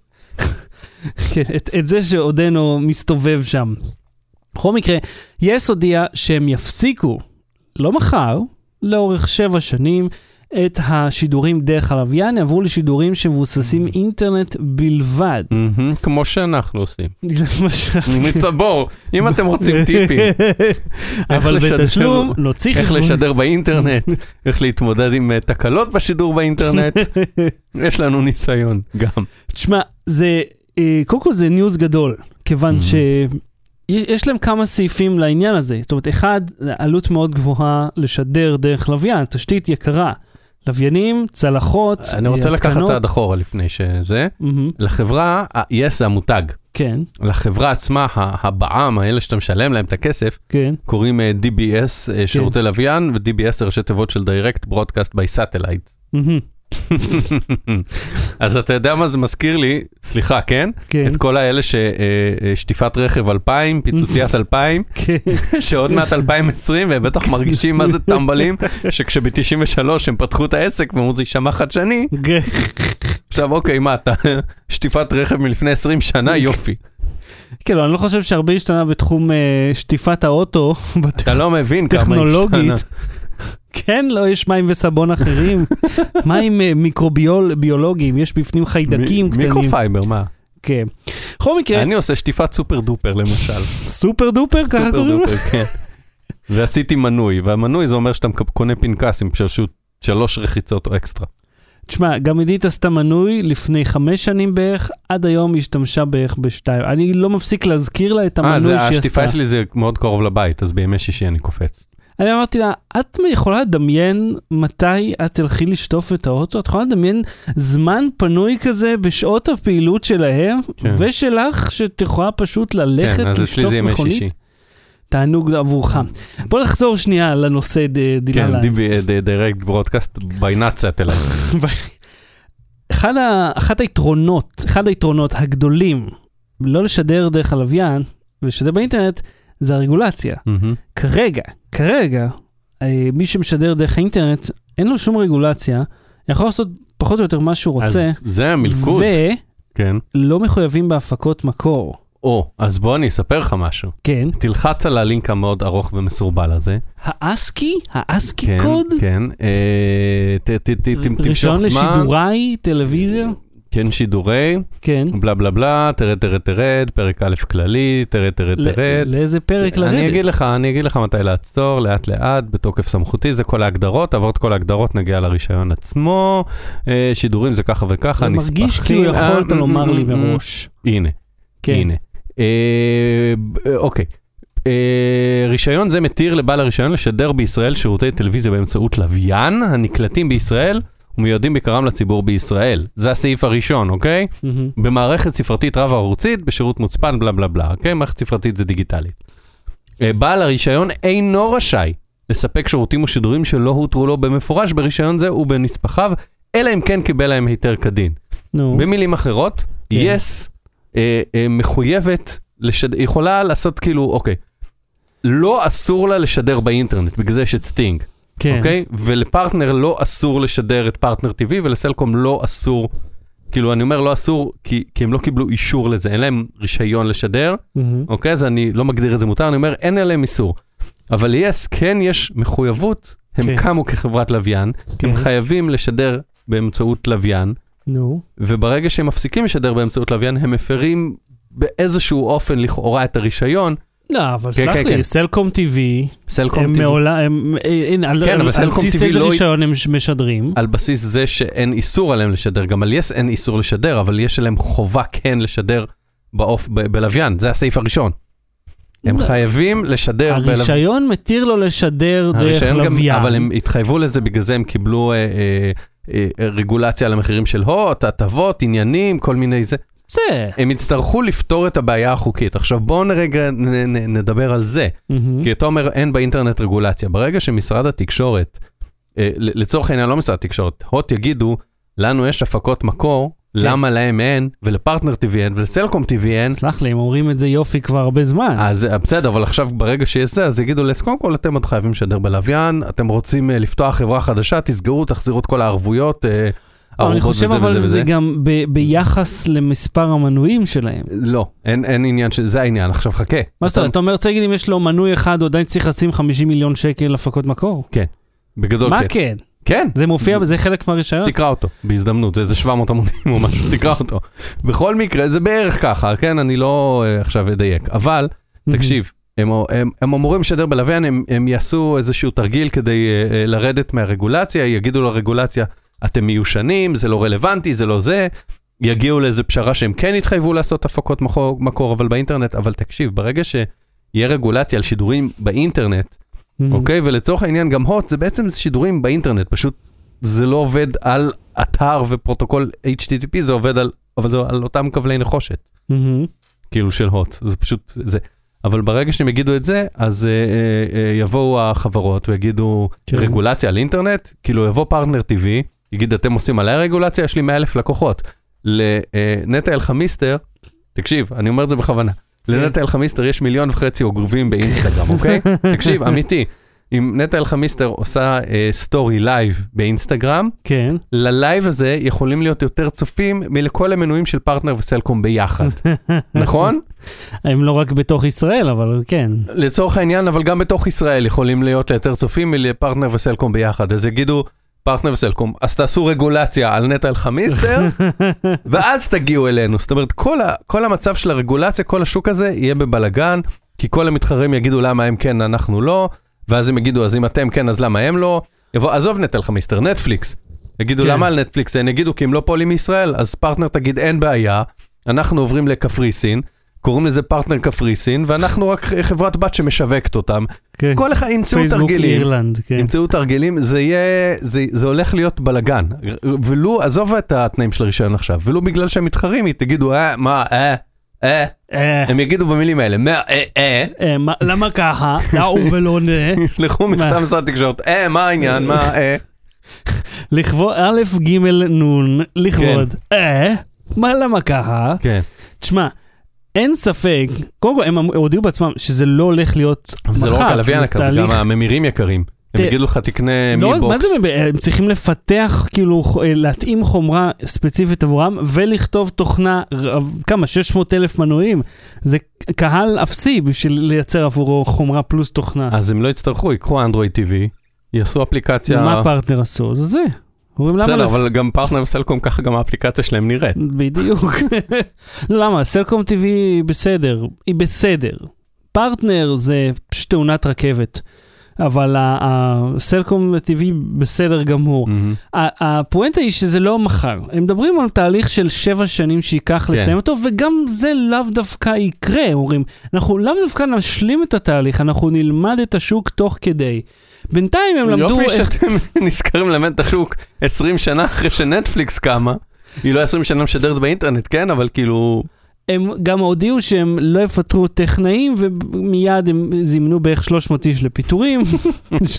את, את זה שעודנו מסתובב שם. בכל מקרה, יס הודיע שהם יפסיקו, לא מחר, לאורך שבע שנים, את השידורים דרך הלוויין, יעברו לשידורים שמבוססים אינטרנט בלבד. מהמם, כמו שאנחנו עושים. (laughs) בואו, אם אתם רוצים (laughs) טיפים, אבל בתשלום, להוציא איך חשבון. לשדר באינטרנט, איך להתמודד עם אה, תקלות בשידור באינטרנט, (laughs) יש לנו ניסיון גם. תשמע, זה, קודם כל זה ניוז גדול, כיוון Mhm. ש... יש להם כמה סעיפים לעניין הזה. זאת אומרת, אחד, זה עלות מאוד גבוהה לשדר דרך לוויין, תשתית יקרה. לוויינים, צלחות, אני רוצה לקחת. צעד אחורה לפני שזה. מהמם, לחברה, ה- yes זה המותג. כן, לחברה עצמה, הבע"מ, האלה שאתה משלם להם את הכסף, כן. קוראים אה, DBS, אה, שירותי לוויין, ו-DBS זה ראשי תיבות של Direct Broadcast by Satellite. מהמם, אז אתה יודע מה זה מזכיר לי? סליחה, כן? כן, את כל האלה ששטיפת רכב 2000, פיצוציית 2000, (laughs) כן. שעוד מעט 2020, והם בטח מרגישים מה זה טמבלים, (laughs) שכשב-93 הם פתחו את העסק ואמרו זה יישמע חדשני, כן. עכשיו אוקיי, מה אתה, (laughs) שטיפת רכב מלפני 20 שנה, יופי. כאילו, אני לא חושב שהרבה השתנה בתחום אה, שטיפת האוטו, אתה לא מבין כמה השתנה. כן, לא, יש מים וסבון אחרים. (laughs) מים אה, מיקרוביולוגיים, יש בפנים חיידקים קטנים. microfiber, מה? כן. בכל מקרה, אני עושה שטיפת super duper למשל. סופר דופר, ככה סופר קוראים לו? דופר, כן. ועשיתי מנוי, והמנוי זה אומר שאתה קונה פנקס עם פשוט שלוש רחיצות או אקסטרה. תשמע, גם עידית עשתה מנוי לפני חמש שנים בערך, עד היום היא השתמשה בערך בשתיים. אני לא מפסיק להזכיר לה את אה, המנוי זה שהיא השטיפה עשתה. שלי זה מאוד קרוב לבית, אז בימי שישי אני קופץ. אני אמרתי לה, את יכולה לדמיין מתי את תלכי לשטוף את האוטו? את יכולה לדמיין זמן פנוי כזה בשעות הפעילות שלהם, כן. ושלך, שאת יכולה פשוט ללכת כן, לשטוף מכונית? תענוג עבורך. בוא נחזור שנייה לנושא ד- דילה כן, ליין. Direct broadcast by satellite. (laughs) אחד, ה, אחד היתרונות, אחד היתרונות הגדולים, לא לשדר דרך הלוויין ולשדר באינטרנט, זה הרגולציה. מהמם. כרגע, כרגע, אה, מי שמשדר דרך האינטרנט, אין לו שום רגולציה, יכול לעשות פחות או יותר מה שהוא רוצה, אז זה המלכוד, כן. ולא מחויבים בהפקות מקור. או, אז בוא אני אספר לך משהו. כן. תלחץ על הלינק המאוד ארוך ומסורבל הזה. האסקי? האסקי כן, קוד? כן. אה, ת- ת- תמשוך זמן. לשידוריי, טלוויזיה? כן, שידורי, כן. בלה בלה בלה, תרד תרד תרד, פרק א' כללי, תרד תרד תרד. לאיזה פרק לרדת? אני אגיד לך, אני אגיד לך מתי לעצור, לאט לאט, בתוקף סמכותי, זה כל ההגדרות, עבור את כל ההגדרות, נגיע לרישיון עצמו, אה, שידורים זה ככה וככה, זה נספחים. מרגיש כאילו יכולת אה, לומר אה, לי מראש. הנה, כן. הנה. אוקיי. אה, רישיון זה מתיר לבעל הרישיון לשדר בישראל שירותי טלוויזיה באמצעות לוויין הנקלטים בישראל ומיועדים בעיקרם לציבור בישראל. זה הסעיף הראשון, אוקיי? מהמם. במערכת ספרתית רב-ערוצית בשירות מוצפן בלה בלה בלה, אוקיי? מערכת ספרתית זה דיגיטלית. אה, בעל הרישיון אינו רשאי לספק שירותים או שידורים שלא הותרו לו במפורש ברישיון זה ובנספחיו, אלא אם כן קיבל להם היתר כדין. נו. במילים אחרות, כן. יס אה, אה, מחויבת, לשד... יכולה לעשות כאילו, אוקיי, לא אסור לה לשדר באינטרנט, בגלל זה יש את סטינג, כן. אוקיי? ולפרטנר לא אסור לשדר את פרטנר TV, ולסלקום לא אסור, כאילו אני אומר לא אסור, כי, כי הם לא קיבלו אישור לזה, אין להם רישיון לשדר, מהמם. אוקיי? אז אני לא מגדיר את זה מותר, אני אומר אין עליהם איסור. אבל יס, כן יש מחויבות, הם כן. קמו כחברת לוויין, כן. הם חייבים לשדר באמצעות לוויין, נו. וברגע שהם מפסיקים לשדר באמצעות לוויין, הם מפרים באיזשהו אופן לכאורה את הרישיון. לא, אבל כן, סלח כן, לי, כן. סלקום TV, סלקום TV, מעולם, אה, על- בסיס איזה לא- רישיון הם משדרים? על בסיס זה שאין איסור עליהם לשדר, גם על יס אין איסור לשדר, אבל יש עליהם חובה כן לשדר באוף, ב- בלוויין, זה הסעיף הראשון. הם לא. חייבים לשדר. הרישיון מתיר לו לשדר דרך לוויין. אבל הם התחייבו לזה, בגלל זה הם קיבלו אה, אה, אה, רגולציה על המחירים של הוט, הטבות, עניינים, כל מיני זה. זה. הם יצטרכו לפתור את הבעיה החוקית. עכשיו בואו רגע נדבר על זה. מהמם. כי אתה אומר אין באינטרנט רגולציה. ברגע שמשרד התקשורת, אה, לצורך העניין לא משרד התקשורת, הוט יגידו, לנו יש הפקות מקור למה להם אין, ולפרטנר TV אין, ולסלקום TV אין. סלח לי, הם אומרים את זה יופי כבר הרבה זמן. אז אה, בסדר, אבל עכשיו ברגע שיש זה, אז יגידו לס, קודם כל אתם עוד חייבים לשדר בלוויין, אתם רוצים אה, לפתוח חברה חדשה, תסגרו, תחזירו את כל הערבויות, אה, אני ערובות חושב וזה אבל וזה זה וזה. גם ב- ביחס למספר המנויים שלהם. לא, אין אין עניין שזה העניין, עכשיו חכה. מה זאת אומרת, אתה אומר, להגיד אם יש לו מנוי אחד, הוא עדיין צריך לשים 50 מיליון שקל הפקות מקור? בגדול מה כן. כן? כן, זה מופיע, זה חלק מהרישיון? תקרא אותו, בהזדמנות, זה איזה 700 עמודים או משהו, (laughs) תקרא אותו. בכל מקרה, זה בערך ככה, כן? אני לא אה, עכשיו אדייק, אבל תקשיב, הם, הם, הם אמורים לשדר בלוויין, הם, הם יעשו איזשהו תרגיל כדי uh, uh, לרדת מהרגולציה, יגידו לרגולציה, אתם מיושנים, זה לא רלוונטי, זה לא זה, יגיעו לאיזה פשרה שהם כן יתחייבו לעשות הפקות מקור, מקור אבל באינטרנט, אבל תקשיב, ברגע שיהיה רגולציה על שידורים באינטרנט, מהמם. אוקיי? ולצורך העניין גם הוט זה בעצם שידורים באינטרנט, פשוט זה לא עובד על אתר ופרוטוקול HTTP, זה עובד על, אבל זה על אותם כבלי נחושת. מהמם. כאילו של הוט, זה פשוט זה. אבל ברגע שהם יגידו את זה, אז אה, אה, אה, יבואו החברות ויגידו כן. רגולציה על אינטרנט, כאילו יבוא פרטנר TV, יגיד אתם עושים עליי רגולציה, יש לי 100 אלף לקוחות. לנטע אלחמיסטר, תקשיב, אני אומר את זה בכוונה, לנטע אלחמיסטר יש מיליון וחצי עוקבים באינסטגרם, (laughs) אוקיי? תקשיב, אמיתי, אם נטע אלחמיסטר עושה אה, סטורי לייב באינסטגרם, כן. ללייב הזה יכולים להיות יותר צופים מלכל המנויים של פרטנר וסלקום ביחד, (laughs) נכון? הם לא רק בתוך ישראל, אבל כן. לצורך העניין, אבל גם בתוך ישראל יכולים להיות יותר צופים מלפרטנר וסלקום ביחד. אז יגידו, פרטנר וסלקום, אז תעשו רגולציה על נטע אלחמיסטר, (laughs) ואז תגיעו אלינו. זאת אומרת, כל, ה, כל המצב של הרגולציה, כל השוק הזה יהיה בבלגן, כי כל המתחרים יגידו למה הם כן, אנחנו לא, ואז הם יגידו, אז אם אתם כן, אז למה הם לא? יבוא, עזוב נטע אלחמיסטר, נטפליקס. יגידו, כן. למה על נטפליקס? הם יגידו, כי הם לא פועלים מישראל, אז פרטנר תגיד, אין בעיה, אנחנו עוברים לקפריסין, קוראים לזה פרטנר קפריסין, ואנחנו רק חברת בת שמשווקת אותם. כן. כל אחד ימצאו תרגילים. אירלנד, כן. ימצאו תרגילים, זה יהיה, זה, זה הולך להיות בלאגן. ולו, עזוב את התנאים של הרישיון עכשיו, ולו בגלל שהם מתחרים, תגידו, אה, מה, אה, אה, אה, הם יגידו במילים האלה, מה, אה, אה, אה, מה- למה ככה? לא הוא ולא נה. לכו מכתב? משרד התקשורת, אה, מה העניין, מה, אה. לכבוד א', ג', נ', לכבוד. אה, מה למה ככה? כן. תשמע, אין ספק, קודם כל הם הודיעו בעצמם שזה לא הולך להיות מחר. זה לא רק הלוויין יקר, זה גם הממירים יקרים. הם יגידו לך, תקנה לא מילבוקס. זה, הם צריכים לפתח, כאילו, ח- להתאים חומרה ספציפית עבורם, ולכתוב תוכנה, כמה, 600 אלף מנויים. זה קהל אפסי בשביל לייצר עבורו חומרה פלוס תוכנה. אז הם לא יצטרכו, ייקחו אנדרואיד TV, יעשו אפליקציה... מה פרטנר עשו? זה זה. אומרים למה... בסדר, אבל גם פרטנר וסלקום, ככה גם האפליקציה שלהם נראית. בדיוק. (laughs) למה? סלקום TV היא בסדר, היא בסדר. פרטנר זה פשוט תאונת רכבת. אבל הסלקום TV בסדר גמור. ה- הפואנטה היא שזה לא מחר. הם מדברים על תהליך של שבע שנים שייקח כן. לסיים אותו, וגם זה לאו דווקא יקרה. אומרים, אנחנו לאו דווקא נשלים את התהליך, אנחנו נלמד את השוק תוך כדי. בינתיים הם למדו יופי איך... שאתם (laughs) נזכרים ללמד את השוק 20 שנה אחרי שנטפליקס קמה. היא לא 20 שנה משדרת באינטרנט, כן? אבל כאילו... הם גם הודיעו שהם לא יפטרו טכנאים, ומיד הם זימנו בערך 300 איש לפיטורים. (laughs) ש-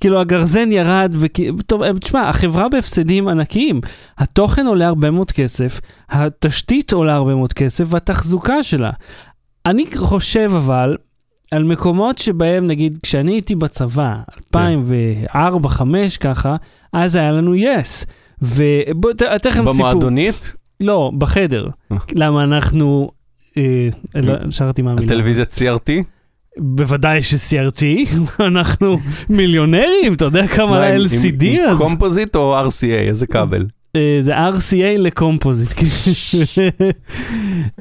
כאילו הגרזן ירד, וטוב, תשמע, החברה בהפסדים ענקיים. התוכן עולה הרבה מאוד כסף, התשתית עולה הרבה מאוד כסף, והתחזוקה שלה. אני חושב אבל, על מקומות שבהם, נגיד, כשאני הייתי בצבא, 2004-2005 ככה, אז היה לנו יס. ובוא, ת- אתן לכם סיפור. במועדונית, לא, בחדר. אה. למה אנחנו... אה, לא, שרתי מה על המילה. טלוויזיית CRT. בוודאי ש-CRT, (laughs) אנחנו מיליונרים, אתה יודע כמה עם- LCD עם- עם אז? קומפוזיט או RCA, איזה כבל? אה, זה RCA לקומפוזיט. (laughs)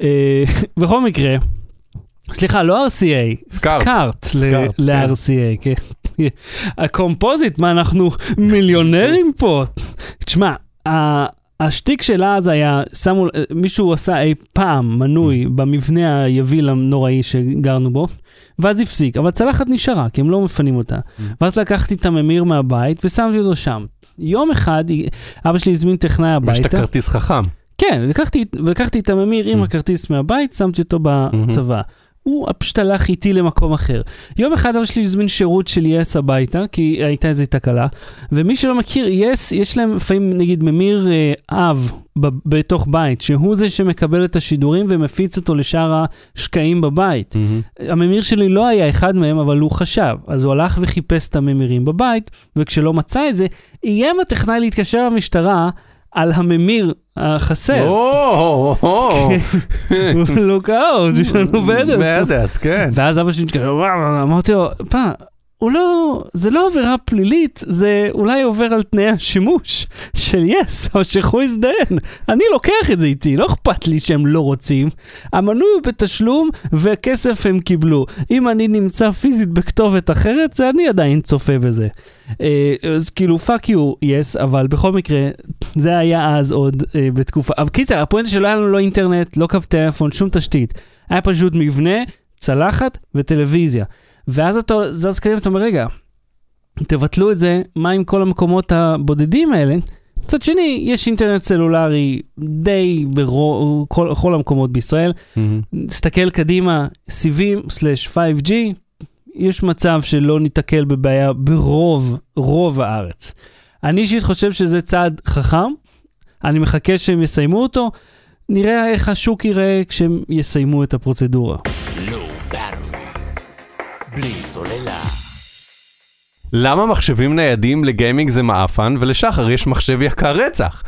אה, בכל מקרה, סליחה, לא RCA, סקארט. סקארט סקארט, כן. ל-RCA, כן. הקומפוזיט, מה אנחנו מיליונרים פה? תשמע, השטיק של אז היה, שמו, מישהו עשה אי פעם מנוי במבנה היביל הנוראי שגרנו בו, ואז הפסיק, אבל צלחת נשארה, כי הם לא מפנים אותה. ואז לקחתי את הממיר מהבית ושמתי אותו שם. יום אחד, אבא שלי הזמין טכנאי יש את הביתה. הכרטיס חכם. כן, לקחתי, לקחתי את הממיר עם Mm. הכרטיס מהבית, שמתי אותו בצבא. הוא פשוט הלך איתי למקום אחר. יום אחד אבא שלי הזמין שירות של יס הביתה, כי הייתה איזו תקלה, ומי שלא מכיר, יס, יש להם לפעמים נגיד ממיר אה, אב בתוך בית, שהוא זה שמקבל את השידורים ומפיץ אותו לשאר השקעים בבית. הממיר שלי לא היה אחד מהם, אבל הוא חשב. אז הוא הלך וחיפש את הממירים בבית, וכשלא מצא את זה, איים הטכנאי להתקשר למשטרה על הממיר החסר. לוק אאוט, יש לנו בדס. בדס, כן. ואז אבא שלי מתקשר, אמרתי לו, פעם, הוא לא, זה לא עבירה פלילית, זה אולי עובר על תנאי השימוש של יס, או שכו הזדיין. אני לוקח את זה איתי, לא אכפת לי שהם לא רוצים. המנוי הוא בתשלום, וכסף הם קיבלו. אם אני נמצא פיזית בכתובת אחרת, זה אני עדיין צופה בזה. אה, אז כאילו, fuck you, yes, אבל בכל מקרה, זה היה אז עוד אה, בתקופה. אבל קיצר, הפואנטה שלא היה לנו לא אינטרנט, לא קו טלפון, שום תשתית. היה פשוט מבנה, צלחת וטלוויזיה. ואז אתה זז קדימה, אתה אומר, רגע, תבטלו את זה, מה עם כל המקומות הבודדים האלה? מצד שני, יש אינטרנט סלולרי די בכל המקומות בישראל. נסתכל קדימה, סיבים/5G, יש מצב שלא ניתקל בבעיה ברוב, רוב הארץ. אני אישית חושב שזה צעד חכם, אני מחכה שהם יסיימו אותו, נראה איך השוק ייראה כשהם יסיימו את הפרוצדורה. בלי סוללה. למה מחשבים ניידים לגיימינג זה מעפן, ולשחר יש מחשב יקר רצח?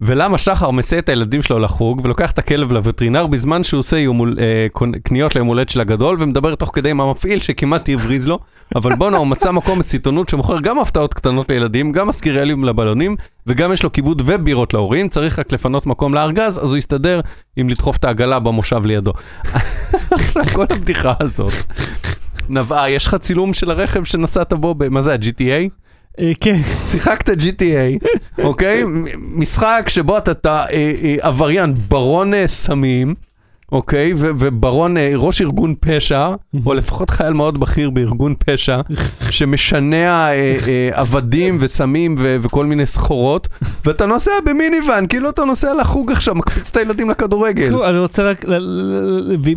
ולמה שחר מסיע את הילדים שלו לחוג, ולוקח את הכלב לווטרינר בזמן שהוא עושה יומול, אה, קניות ליום הולדת של הגדול, ומדבר תוך כדי עם המפעיל שכמעט הבריז לו, אבל בואנה, הוא מצא מקום בסיטונות שמוכר גם הפתעות קטנות לילדים, גם מזכירי לבלונים, וגם יש לו כיבוד ובירות להורים, צריך רק לפנות מקום לארגז, אז הוא יסתדר עם לדחוף את העגלה במושב לידו. (laughs) כל הבדיחה הזאת. נבעה, יש לך צילום של הרכב שנסעת בו, מה זה, ה-GTA? אה, כן, שיחקת GTA, אוקיי? משחק שבו אתה, אה, אה, עבריין, ברון סמים, אוקיי? ו- וברון, אה, ראש ארגון פשע, או לפחות חייל מאוד בכיר בארגון פשע, (laughs) שמשנע אה, אה, עבדים וסמים ו- וכל מיני סחורות, ואתה נוסע במיניוון, כאילו אתה נוסע לחוג עכשיו, מקפיץ את הילדים לכדורגל. אני רוצה רק,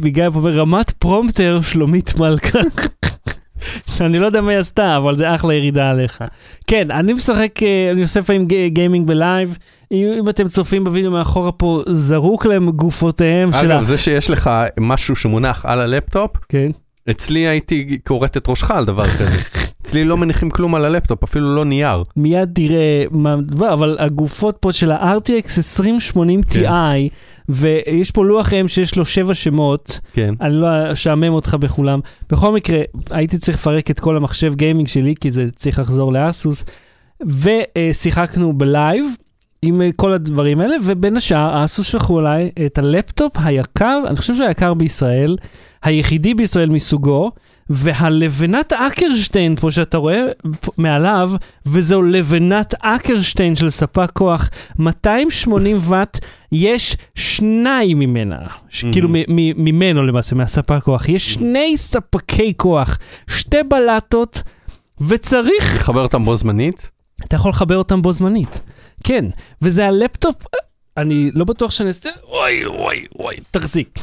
בגלל פה ברמת פרומפטר שלומית מלכה. (laughs) שאני לא יודע מה היא עשתה, אבל זה אחלה ירידה עליך. כן, אני משחק, אה, אני עושה לפעמים ג- gaming בלייב. אם, אם אתם צופים בווידאו מאחורה פה, זרוקות להן גופותיהם של ה... אגב, זה שיש לך משהו שמונח על הלפטופ, כן. אצלי הייתי כורת את ראשך על דבר כזה. (laughs) אצלי לא מניחים כלום על הלפטופ, אפילו לא נייר. מיד תראה מה מדובר, אבל הגופות פה של ה-RTX 2080 כן. Ti, ויש פה לוח אם שיש לו שבע שמות, כן. אני לא אשעמם אותך בכולם. בכל מקרה, הייתי צריך לפרק את כל המחשב gaming שלי, כי זה צריך לחזור לאסוס, ושיחקנו בלייב. עם אה, כל הדברים האלה, ובין השאר, אסוס שלחו אליי את הלפטופ היקר, אני חושב שהוא היקר בישראל, היחידי בישראל מסוגו, והלבנת אקרשטיין פה שאתה רואה מעליו, וזו לבנת אקרשטיין של ספק כוח, 280 ואט, יש שניים ממנה. כאילו ממנו למעשה, מהספק כוח, יש שני ספקי כוח, שתי בלטות, וצריך לחבר אותם בו זמנית? אתה יכול לחבר אותם בו זמנית. כן, וזה הלפטופ, אני לא בטוח שאני אעשה, אוי אוי אוי, תחזיק.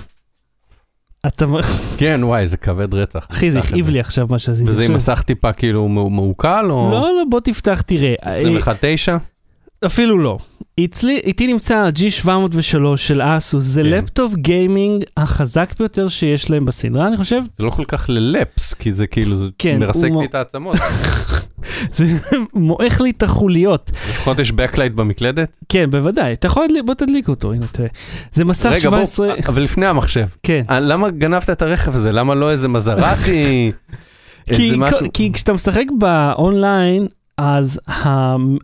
אתה, (laughs) כן, וואי, זה כבד רצח. אחי, זה הכאיב לי עכשיו מה שעשיתי. וזה עם. מסך טיפה כאילו מעו- מעוקל, או לא, לא, בוא תפתח, תראה. 21.9? אפילו לא. אצלי, איתי נמצא ה-G703 של אסוס, זה כן. לפטופ gaming החזק ביותר שיש להם בסדרה, אני חושב. זה לא כל כך ל lap, כי זה כאילו, זה כן, מרסק לי את העצמות. (laughs) זה מועך לי את החוליות. לפחות יש backlight במקלדת? כן, בוודאי. אתה יכול, בוא תדליק אותו, הנה, תראה. זה מסך רגע, בוא, 17... אבל לפני המחשב. כן. אה, למה גנבת את הרכב הזה? למה לא איזה מזרטי? (laughs) כי, משהו? כי כשאתה משחק באונליין, אז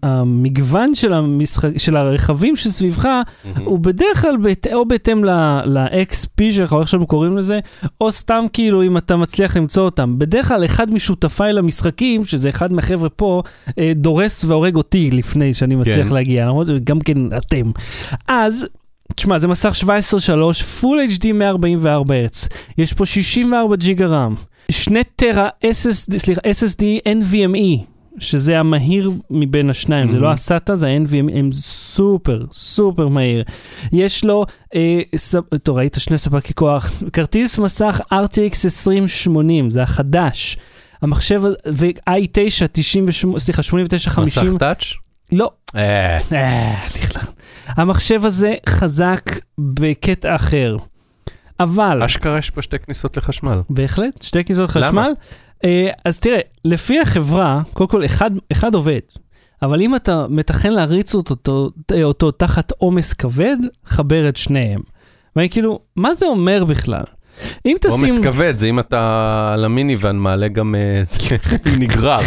המגוון של, המשחק, של הרכבים שסביבך מהמם. הוא בדרך כלל בת, או בהתאם ל-XP שלך, או איך שהם קוראים לזה, או סתם כאילו אם אתה מצליח למצוא אותם. בדרך כלל אחד משותפיי למשחקים, שזה אחד מהחבר'ה פה, אה, דורס והורג אותי לפני שאני מצליח כן. להגיע, למרות גם כן אתם. אז... תשמע, זה מסך 17.3, פול HD 144 הרץ. יש פה 64 ג'יגה רם, 2 טרה SSD, סליחה, SSD NVMe, שזה המהיר מבין השניים, זה Mhm. לא הסאטה, זה ה-NVMe, הם סופר, סופר מהיר. יש לו, אה, ס... טוב, ראית שני ספקי כוח, כרטיס מסך RTX 2080, זה החדש. המחשב, ו-i9 98, סליחה, 8950, מסך טאץ'? לא, אה, אה. המחשב הזה חזק בקטע אחר. אבל, אשכרה יש פה שתי כניסות לחשמל. בהחלט, שתי כיסאות למה? אה, אז תראה, לפי החברה, קודם כל, אחד, אחד עובד, אבל אם אתה מתכן להריץ אותו, אותו תחת עומס כבד, חבר את שניהם. ואני כאילו, מה זה אומר בכלל? אם תשים... עומס כבד זה אם אתה על המיניוון מעלה גם אה, (laughs) נגרר.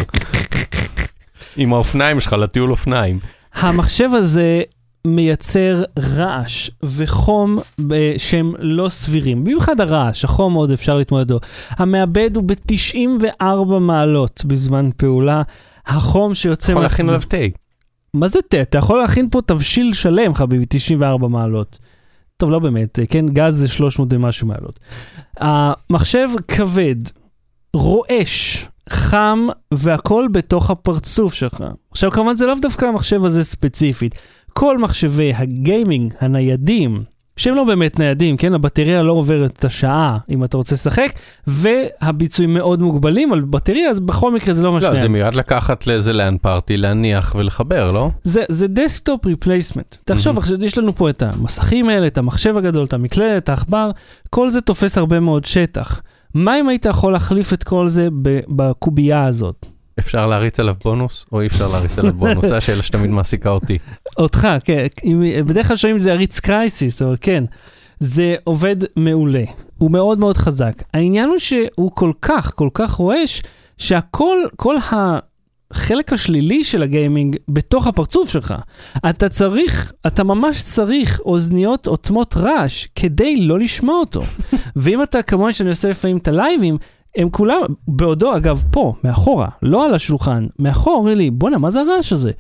עם האופניים שלך לטיול אופניים. המחשב הזה מייצר רעש וחום ב- שהם לא סבירים. במיוחד הרעש, החום עוד אפשר להתמודד איתו. המעבד הוא ב-94 מעלות בזמן פעולה. החום שיוצא... יכול להכין עליו תה. מה זה תה? אתה יכול להכין פה תבשיל שלם, חביבי, 94 מעלות. טוב, לא באמת, כן, גז זה 300 ומשהו מעלות. המחשב כבד, רועש, חם, והכל בתוך הפרצוף שלך. עכשיו, כמובן, זה לאו דווקא המחשב הזה ספציפית. כל מחשבי ה gaming הניידים, שהם לא באמת ניידים, כן? הבטריה לא עוברת את השעה אם אתה רוצה לשחק, והביצועים מאוד מוגבלים על בטריה, אז בכל מקרה זה לא לא, משנה. זה מיד לקחת לאיזה LAN party, להניח ולחבר, לא? זה, זה desktop replacement. תחשוב, מהמם. עכשיו יש לנו פה את המסכים האלה, את המחשב הגדול, את המקלדת, את העכבר, כל זה תופס הרבה מאוד שטח. מה אם היית יכול להחליף את כל זה בקובייה הזאת? אפשר להריץ עליו בונוס, או אי אפשר להריץ עליו בונוס? זו השאלה שתמיד מעסיקה אותי. אותך, כן, בדרך כלל שומעים זה הריץ קרייסיס, אבל כן, זה עובד מעולה. הוא מאוד מאוד חזק. העניין הוא שהוא כל כך, כל כך רועש, שהכל, כל החלק השלילי של הגיימינג בתוך הפרצוף שלך. אתה צריך, אתה ממש צריך אוזניות עוצמות רעש כדי לא לשמוע אותו. (laughs) ואם אתה, כמובן שאני עושה לפעמים את הלייבים, הם כולם, בעודו, אגב, פה, מאחורה, לא על השולחן, מאחור, אומרים לי, בואנה, מה זה הרעש הזה?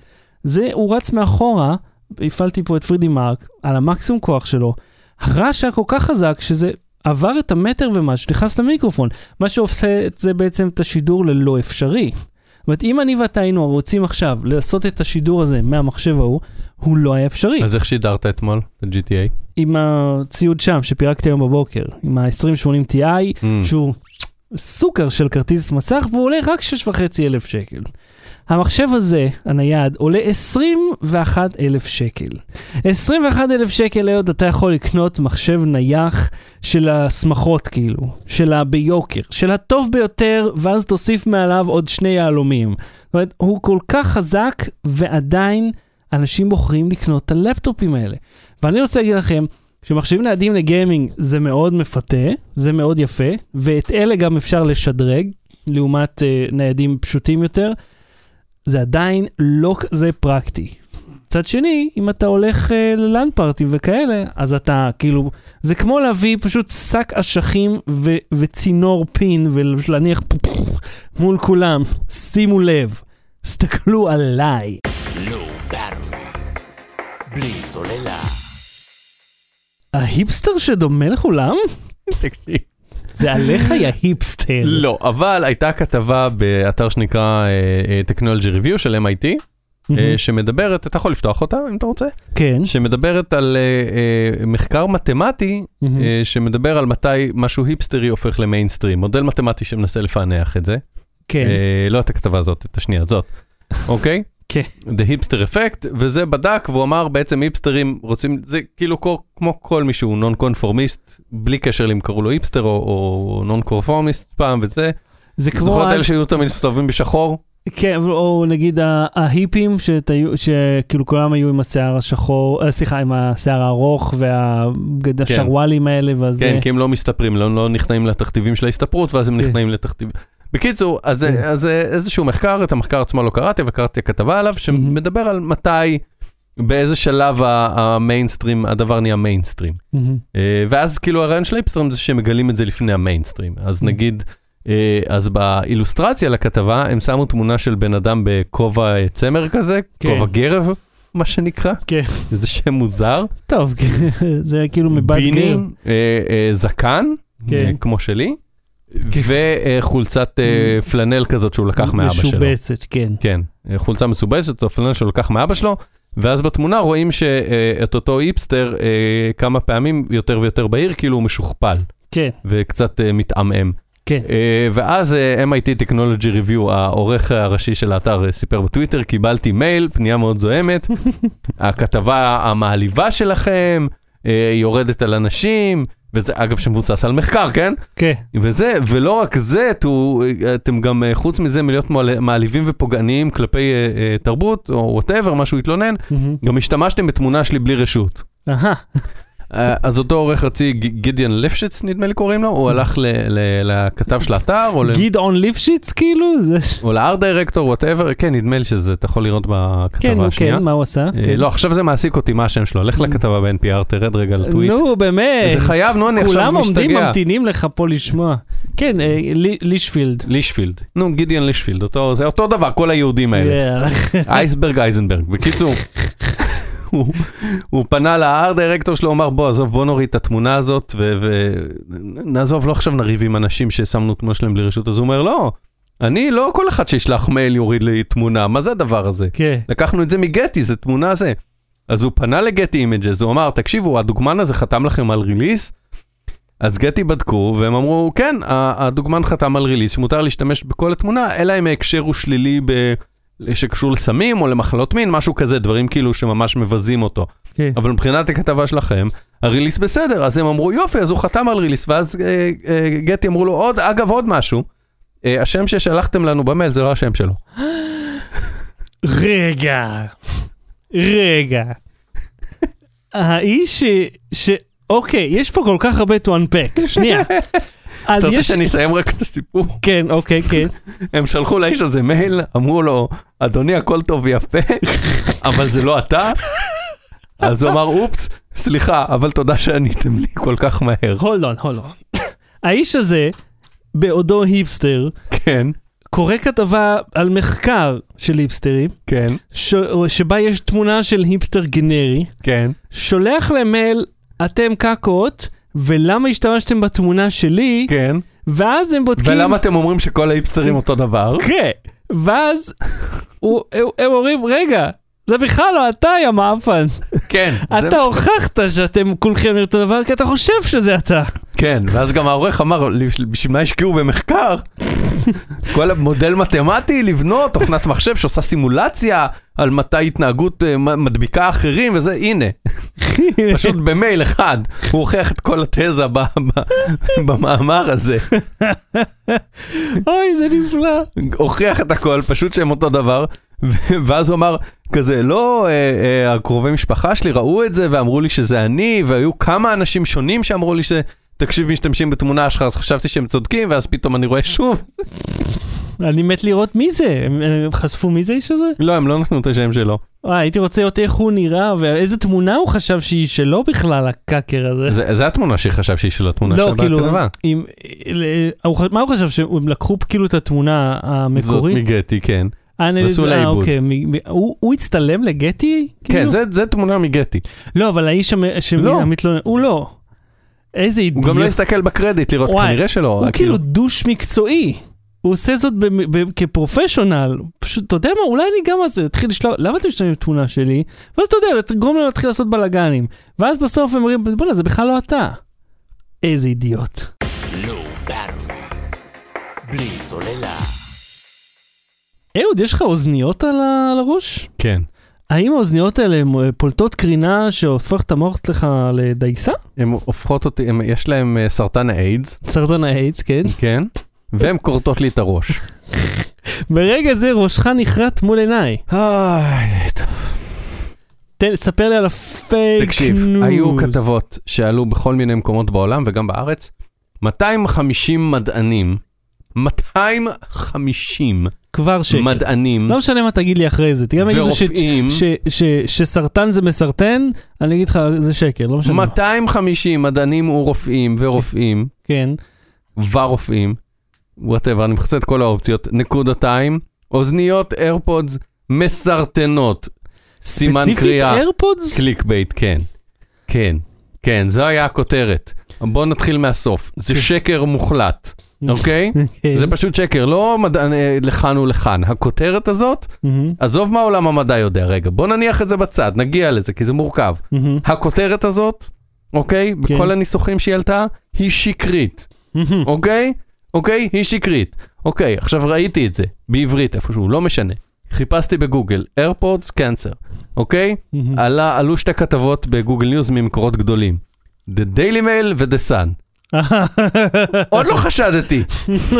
זה, הוא רץ מאחורה, הפעלתי פה את פרידי מרק, על המקסימום כוח שלו. הרעש היה כל כך חזק שזה עבר את המטר ומשהו, נכנס למיקרופון. מה שעושה את זה בעצם את השידור ללא אפשרי. זאת אומרת, אם אני ואתה היינו רוצים עכשיו לעשות את השידור הזה מהמחשב ההוא, הוא לא היה אפשרי. אז איך שידרת אתמול ב-GTA? עם הציוד שם שפירקתי היום בבוקר, עם ה-2080 Ti, Mm. שהוא סוכר של כרטיס מסך והוא עולה רק 6.5 אלף שקל. המחשב הזה, הנייד, עולה 21 אלף שקל. 21 אלף שקל עוד אתה יכול לקנות מחשב נייח של השמחות כאילו, של הביוקר, של הטוב ביותר, ואז תוסיף מעליו עוד שני יהלומים. זאת אומרת, הוא כל כך חזק, ועדיין אנשים בוחרים לקנות את הלפטופים האלה. ואני רוצה להגיד לכם, שמחשבים ניידים לגיימינג זה מאוד מפתה, זה מאוד יפה, ואת אלה גם אפשר לשדרג, לעומת uh, ניידים פשוטים יותר, זה עדיין לא כזה פרקטי. מצד שני, אם אתה הולך uh, ללאן פארטי וכאלה, אז אתה כאילו, זה כמו להביא פשוט שק אשכים ו- וצינור פין ולהניח מול כולם, שימו לב, הסתכלו עליי. Battery. בלי סוללה. ההיפסטר שדומה לכולם? תקשיב. זה עליך יא היפסטר. לא, אבל הייתה כתבה באתר שנקרא אה, אה, Technology Review של MIT, אה, שמדברת, אתה יכול לפתוח אותה אם אתה רוצה, כן. שמדברת על מחקר מתמטי שמדבר על מתי משהו היפסטרי הופך למיינסטרים, מודל מתמטי שמנסה לפענח את זה. כן. לא את הכתבה הזאת, את השנייה הזאת, אוקיי? כן. The Hipster Effect, וזה בדק והוא אמר בעצם היפסטרים רוצים, זה כאילו כל, כמו כל מי שהוא נון קונפורמיסט, בלי קשר אם קראו לו היפסטר או, או נון קונפורמיסט פעם וזה. זה כמו זוכר את אלה שהיו תמיד מסתובבים בשחור? כן, או נגיד ההיפים, שתהיו- שכאילו כולם היו עם השיער השחור, אה, סליחה, עם השיער הארוך והשרוואלים האלה, ואז... כן, כי הם לא מסתפרים, לא, לא נכנעים לתכתיבים של ההסתפרות, ואז הם כן. נכנעים לתכתיבים. בקיצור, אז, כן. אז איזשהו מחקר, את המחקר עצמו לא קראתי, אבל קראתי כתבה עליו, שמדבר על מתי, באיזה שלב המיינסטרים, הדבר נהיה מיינסטרים. אה, ואז כאילו הרעיון של ההיפסטרים זה שהם מגלים את זה לפני המיינסטרים. אז. נגיד, אה, אז באילוסטרציה לכתבה, הם שמו תמונה של בן אדם בכובע אה, צמר כזה, כן. כובע גרב, מה שנקרא. כן. זה שם מוזר. טוב, (laughs) זה כאילו ביני, גר. אה, אה, זקן, כן. כמו שלי, וחולצת אה, פלנל כזאת שהוא לקח מאבא שלו. משובצת, כן. כן, אה, חולצה מסובסת, זו פלנל שהוא לקח מאבא שלו, ואז בתמונה רואים שאת אותו היפסטר אה, כמה פעמים יותר ויותר בעיר, כאילו הוא משוכפל, כן, וקצת אה, מתעמעם. כן. אה, ואז אה, MIT Technology Review, העורך הראשי של האתר, אה, סיפר בטוויטר, קיבלתי מייל, פנייה מאוד זוהמת, (laughs) הכתבה המעליבה שלכם, אה, יורדת על אנשים, וזה אגב שמבוסס על מחקר, כן? כן. וזה, ולא רק זה, תו, אתם גם, אה, חוץ מזה, מלהיות מעל- מעליבים ופוגעניים כלפי אה, אה, תרבות, או whatever, מה שהוא התלונן, מהמם. גם השתמשתם בתמונה שלי בלי רשות. אהה, אה, אז אותו עורך רצי, ג- גדיאן ליפשיץ נדמה לי קוראים לו, הוא הלך ל- ל- לכתב של האתר, או ל- גדעון ליפשיץ כאילו? או ל art director, whatever, כן, נדמה לי שזה, אתה יכול לראות כן, בכתבה נו, השנייה. כן, מה הוא עשה? אה, כן. לא, עכשיו זה מעסיק אותי, מה השם שלו, לך לכתבה ב-NPR, תרד רגע לטוויט. נו, באמת. זה חייב, נו, אני עכשיו כולם עומדים משתגע. ממתינים לך פה לשמוע. כן, אה, לי- לישפילד. לישפילד. נו, גידיאן לישפילד, אותו, זה אותו דבר, כל היהודים האלה. (laughs) אייסברג אייזנברג. בקיצור, הוא, הוא פנה ל art director שלו, הוא אמר בוא עזוב בוא נוריד את התמונה הזאת ונעזוב, לא עכשיו נריב עם אנשים ששמנו תמונה שלהם בלי רשות, אז הוא אומר לא, אני לא כל אחד שישלח מייל יוריד לי תמונה, מה זה הדבר הזה? כן. לקחנו את זה מגטי, זה תמונה זה. אז הוא פנה לגטי אימג'ס, הוא אמר, תקשיבו, הדוגמן הזה חתם לכם על release? אז גטי בדקו, והם אמרו, כן, הדוגמן חתם על release, שמותר להשתמש בכל התמונה, אלא אם ההקשר הוא שלילי ב... שקשור לסמים או למחלות מין, משהו כזה, דברים כאילו שממש מבזים אותו. כן. אבל מבחינת הכתבה שלכם, ה release בסדר, אז הם אמרו, יופי, אז הוא חתם על release, ואז אה, אה, גטי אמרו לו, עוד, אגב, עוד משהו, אה, השם ששלחתם לנו במייל זה לא השם שלו. רגע, רגע. (laughs) האיש ש... ש... אוקיי, יש פה כל כך הרבה to unpack. שנייה. (laughs) אתה רוצה. שאני אסיים רק את הסיפור? כן, אוקיי, כן. (laughs) הם שלחו לאיש הזה מייל, אמרו לו, אדוני, הכל טוב ויפה, (laughs) אבל זה לא אתה. (laughs) אז הוא אמר, אופס, סליחה, אבל תודה שעניתם לי כל כך מהר. הולד און, הולד און. האיש הזה, בעודו היפסטר, כן, קורא כתבה על מחקר של היפסטרים, כן, ש... שבה יש תמונה של היפסטר גנרי, כן, שולח להם מייל, אתם קקות, ולמה השתמשתם בתמונה שלי, כן. ואז הם בודקים... ולמה אתם אומרים שכל ההיפסטרים אותו דבר? כן, ואז הוא- הם הם אומרים, רגע, זה בכלל לא אתה, יא מאפן. כן. אתה הוכחת שאתם כולכם אותו דבר, כי אתה חושב שזה אתה. כן, ואז גם העורך אמר, בשביל מה השקיעו במחקר? כל המודל מתמטי לבנות, תוכנת מחשב שעושה סימולציה על מתי התנהגות אה, מדביקה אחרים וזה, הנה, פשוט במייל אחד, הוא הוכיח את כל התזה במאמר הזה, אוי, זה נפלא. הוכיח את הכל, פשוט שהם אותו דבר, (laughs) ואז הוא אמר כזה, לא, אה, אה, הקרובי משפחה שלי ראו את זה ואמרו לי שזה אני, והיו כמה אנשים שונים שאמרו לי ש... תקשיב, משתמשים בתמונה שלך, אז חשבתי שהם צודקים, ואז פתאום אני רואה שוב. אני מת לראות מי זה. הם הם חשפו מי זה האיש הזה? לא, הם לא נתנו את השם שלו. וואי, הייתי רוצה לראות איך הוא נראה, ואיזה תמונה הוא חשב שהיא שלו בכלל, הקאקר הזה. זה, זה התמונה שחשב שהיא שלו, התמונה לא, של כאילו, בכתבה. אם, ל- הוא ח- מה הוא חשב, שהם לקחו כאילו את התמונה זאת המקורית? מגטי, כן. לה אה, עיבוד. אוקיי, מ- מ- הוא הוא הצטלם לגטי? כן, כאילו? זה, זה תמונה מגטי. לא, אבל האיש לא. המתלונן, הוא לא. איזה הוא אידיוט. גם לא הסתכל בקרדיט לראות, וואי, כנראה שלא. הוא רק כאילו דוש מקצועי. הוא עושה זאת ב- ב- כפרופשיונל. פשוט, אתה יודע מה, אולי אני גם אז אתחיל לשלוח, למה אתם משתמשים בתמונה שלי? ואז אתה יודע, תגרום לנו להתחיל לעשות בלאגנים. ואז בסוף הם אומרים, בוא'נה, זה בכלל לא אתה. איזה אידיוט. בלי סוללה. אהוד, יש לך אוזניות על ה- על הראש? כן. האם האוזניות האלה הן, אה, פולטות קרינה שהופך את המוח שלך לדייסה? הן הופכות אותי, הם, יש להם אה, סרטן האיידס, סרטן האיידס, כן. כן? והן כורתות לי את הראש. (laughs) ברגע זה ראשך נכרת מול עיניי. איי, זה טוב. תן, ספר לי על הפייק תקשיב, ניוז. היו כתבות שעלו בכל מיני מקומות בעולם וגם בארץ, 250 מדענים, 250 כבר שקר. מדענים לא משנה מה תגיד לי אחרי זה. תראה, יגידו ש- ורופאים, ש- ש- שסרטן זה מסרטן, אני אגיד לך, זה שקר, לא משנה. 250 מדענים ורופאים ורופאים כן. ורופאים, whatever, אני מכסה את כל האופציות, נקודתיים, אוזניות AirPods מסרטנות, סימן ספציפית קריאה, AirPods? clickbait, כן, כן, כן, זו היה הכותרת. בואו נתחיל מהסוף, זה כן. שקר מוחלט. אוקיי? כן. זה פשוט שקר, לא מדע אה, לכאן ולכאן. הכותרת הזאת, עזוב מה עולם המדע יודע, רגע, בוא נניח את זה בצד, נגיע לזה, כי זה מורכב. הכותרת הזאת, אוקיי? כן. בכל הניסוחים שהיא עלתה, היא שקרית. אוקיי? אוקיי? היא שקרית. אוקיי, עכשיו ראיתי את זה, בעברית איפשהו, לא משנה. חיפשתי בגוגל, AirPods Cancer, אוקיי? עלה, עלו שתי כתבות בגוגל ניוז ממקורות גדולים. The Daily Mail ו-The Sun. (laughs) עוד לא חשדתי.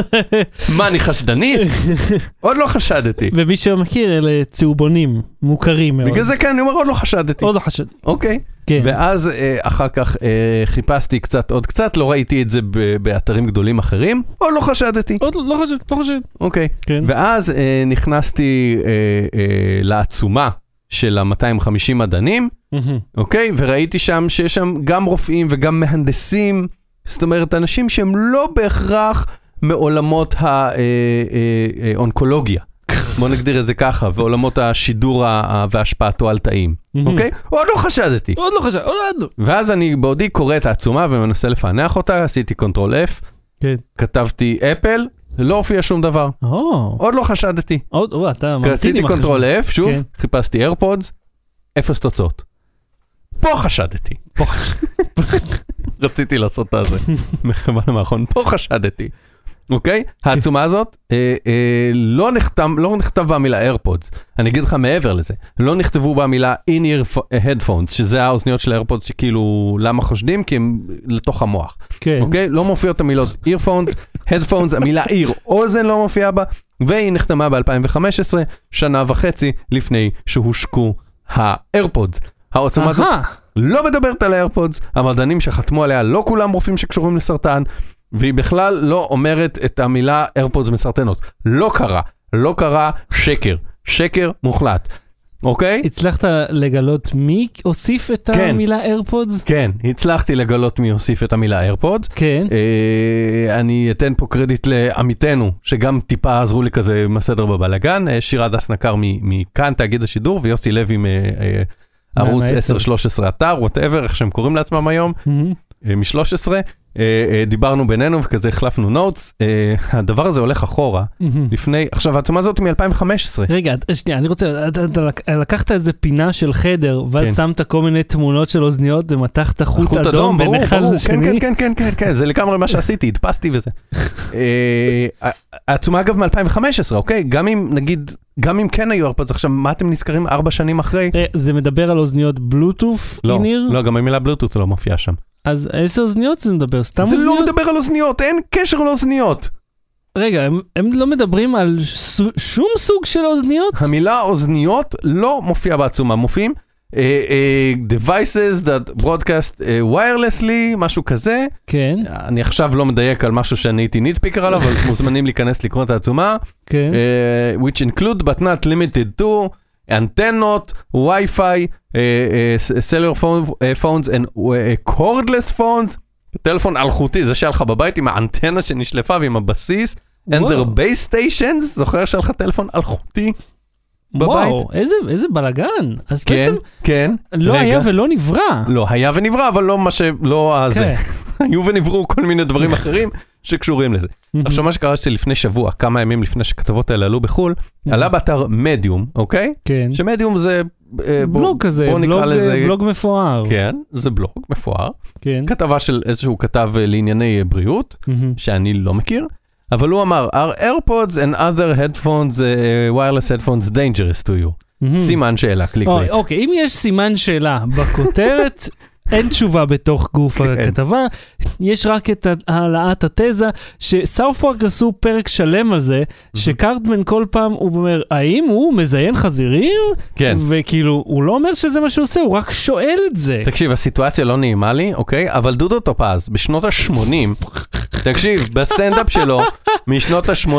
(laughs) מה, אני חשדנית? עוד לא חשדתי. ומי שמכיר, אלה צהובונים, מוכרים מאוד. בגלל זה כן, אני אומר, עוד לא חשדתי. עוד לא חשד. אוקיי. כן. ואז אה, אחר כך אה, חיפשתי קצת עוד קצת, לא ראיתי את זה ב- באתרים גדולים אחרים, עוד לא חשדתי. עוד לא לא חשד, לא חשד. אוקיי. כן. ואז אה, נכנסתי אה, אה, לעצומה של ה-250 מדענים. אוקיי? וראיתי שם שיש שם גם רופאים וגם מהנדסים, זאת אומרת, אנשים שהם לא בהכרח מעולמות האונקולוגיה. (laughs) בוא נגדיר את זה ככה, ועולמות השידור והשפעתו על תאים. אוקיי? עוד לא חשדתי. עוד לא חשד, עוד לא. ואז אני בעודי קורא את העצומה ומנסה לפענח אותה, עשיתי control F, כן. כתבתי Apple, לא הופיע שום דבר. עוד לא חשדתי. עוד, אתה ממתין עשיתי עם control החשבון. F, שוב, כן. חיפשתי AirPods, אפס תוצאות. פה חשדתי. פה. (laughs) רציתי לעשות את הזה, (laughs) מחמל המאחרון, פה חשדתי. אוקיי? העצומה הזאת, אה, אה, לא נכתב, לא נכתב בה המילה AirPods. אני אגיד לך מעבר לזה, לא נכתבו בה המילה in-ear fo- headphones, שזה האוזניות של ה AirPods שכאילו, למה חושדים? כי הם לתוך המוח. כן. אוקיי? לא מופיעות המילות earphones, headphones, המילה ear, אוזן לא מופיעה בה, והיא נחתמה ב-2015, שנה וחצי לפני שהושקו האיירפודס. העוצמה הזאת. לא מדברת על האיירפודס, המדענים שחתמו עליה לא כולם רופאים שקשורים לסרטן, והיא בכלל לא אומרת את המילה איירפודס מסרטנות. לא קרה, לא קרה, שקר, שקר מוחלט, אוקיי? הצלחת לגלות מי הוסיף את כן. המילה AirPods? כן, הצלחתי לגלות מי הוסיף את המילה AirPods. כן. אה, אני אתן פה קרדיט לעמיתנו, שגם טיפה עזרו לי כזה עם הסדר בבלאגן, אה, שירה דס נקר מ- מכאן, תאגיד השידור, ויוסי לוי מערוץ מה- מה- 10-13 אתר, whatever, איך שהם קוראים לעצמם היום, מהמם. מ-13. דיברנו בינינו וכזה החלפנו notes. הדבר הזה הולך אחורה. לפני, עכשיו העצומה הזאת היא מ-2015. רגע, שנייה, אני רוצה, אתה- אתה לק- לקחת איזה פינה של חדר, ואז כן. שמת כל מיני תמונות של אוזניות ומתחת חוט אדום בין אחד כן, לשני. כן, כן, כן, כן, כן, זה לגמרי מה שעשיתי, הדפסתי וזה. אה, העצומה אגב מ-2015, אוקיי? גם אם, נגיד, גם אם כן היו ארפדס, עכשיו, מה אתם נזכרים ארבע שנים אחרי? אה, זה מדבר על אוזניות בלוטוף, לא, איניר? לא, גם המילה בלוטות לא מופיעה שם. אז איזה אוזניות זה מדבר? סתם זה לא אוזניות? מדבר על אוזניות, אין קשר לאוזניות. רגע, הם- הם לא מדברים על ש- שום סוג של אוזניות? המילה אוזניות לא מופיעה בעצומה, מופיעים אה, אה, devices that broadcast אה, wirelessly, משהו כזה. כן, אני עכשיו לא מדייק על משהו שאני הייתי ניטפיקר עליו, אבל (laughs) מוזמנים להיכנס לקרוא את העצומה. כן. uh, which include but not limited to אנטנות, וי-פיי, uh, phones and uh, cordless phones, טלפון אלחוטי, זה שהיה לך בבית עם האנטנה שנשלפה ועם הבסיס, and their base stations, זוכר שהיה לך טלפון אלחוטי? בבית? וואו, איזה, איזה בלאגן. אז כן, בעצם כן. לא רגע. היה ולא נברא. לא היה ונברא, אבל לא מה ש... לא הזה. כן. (laughs) היו ונבראו כל מיני דברים אחרים שקשורים לזה. עכשיו מה שקרה שלפני שבוע, כמה ימים לפני שהכתבות האלה עלו בחו"ל, עלה באתר מדיום, אוקיי? כן. שמדיום זה... אה, בלוג כזה, בוא נקרא בלוג, לזה... בלוג מפואר. כן, זה בלוג מפואר. כן. כתבה של איזשהו כתב אה, לענייני אה, בריאות. שאני לא מכיר, אבל הוא אמר, our AirPods and other headphones, uh, wireless headphones dangerous to you. סימן שאלה, clickbait. אוקיי, אם יש סימן שאלה בכותרת, (laughs) אין תשובה בתוך גוף כן. הכתבה, יש רק את העלאת התזה, ש South Park עשו פרק שלם על זה, שקארטמן כל פעם הוא אומר, האם הוא מזיין חזירים? כן. וכאילו, הוא לא אומר שזה מה שהוא עושה, הוא רק שואל את זה. תקשיב, הסיטואציה לא נעימה לי, אוקיי? אבל דודו טופז, בשנות ה-80, תקשיב, בסטנדאפ שלו, משנות ה-80,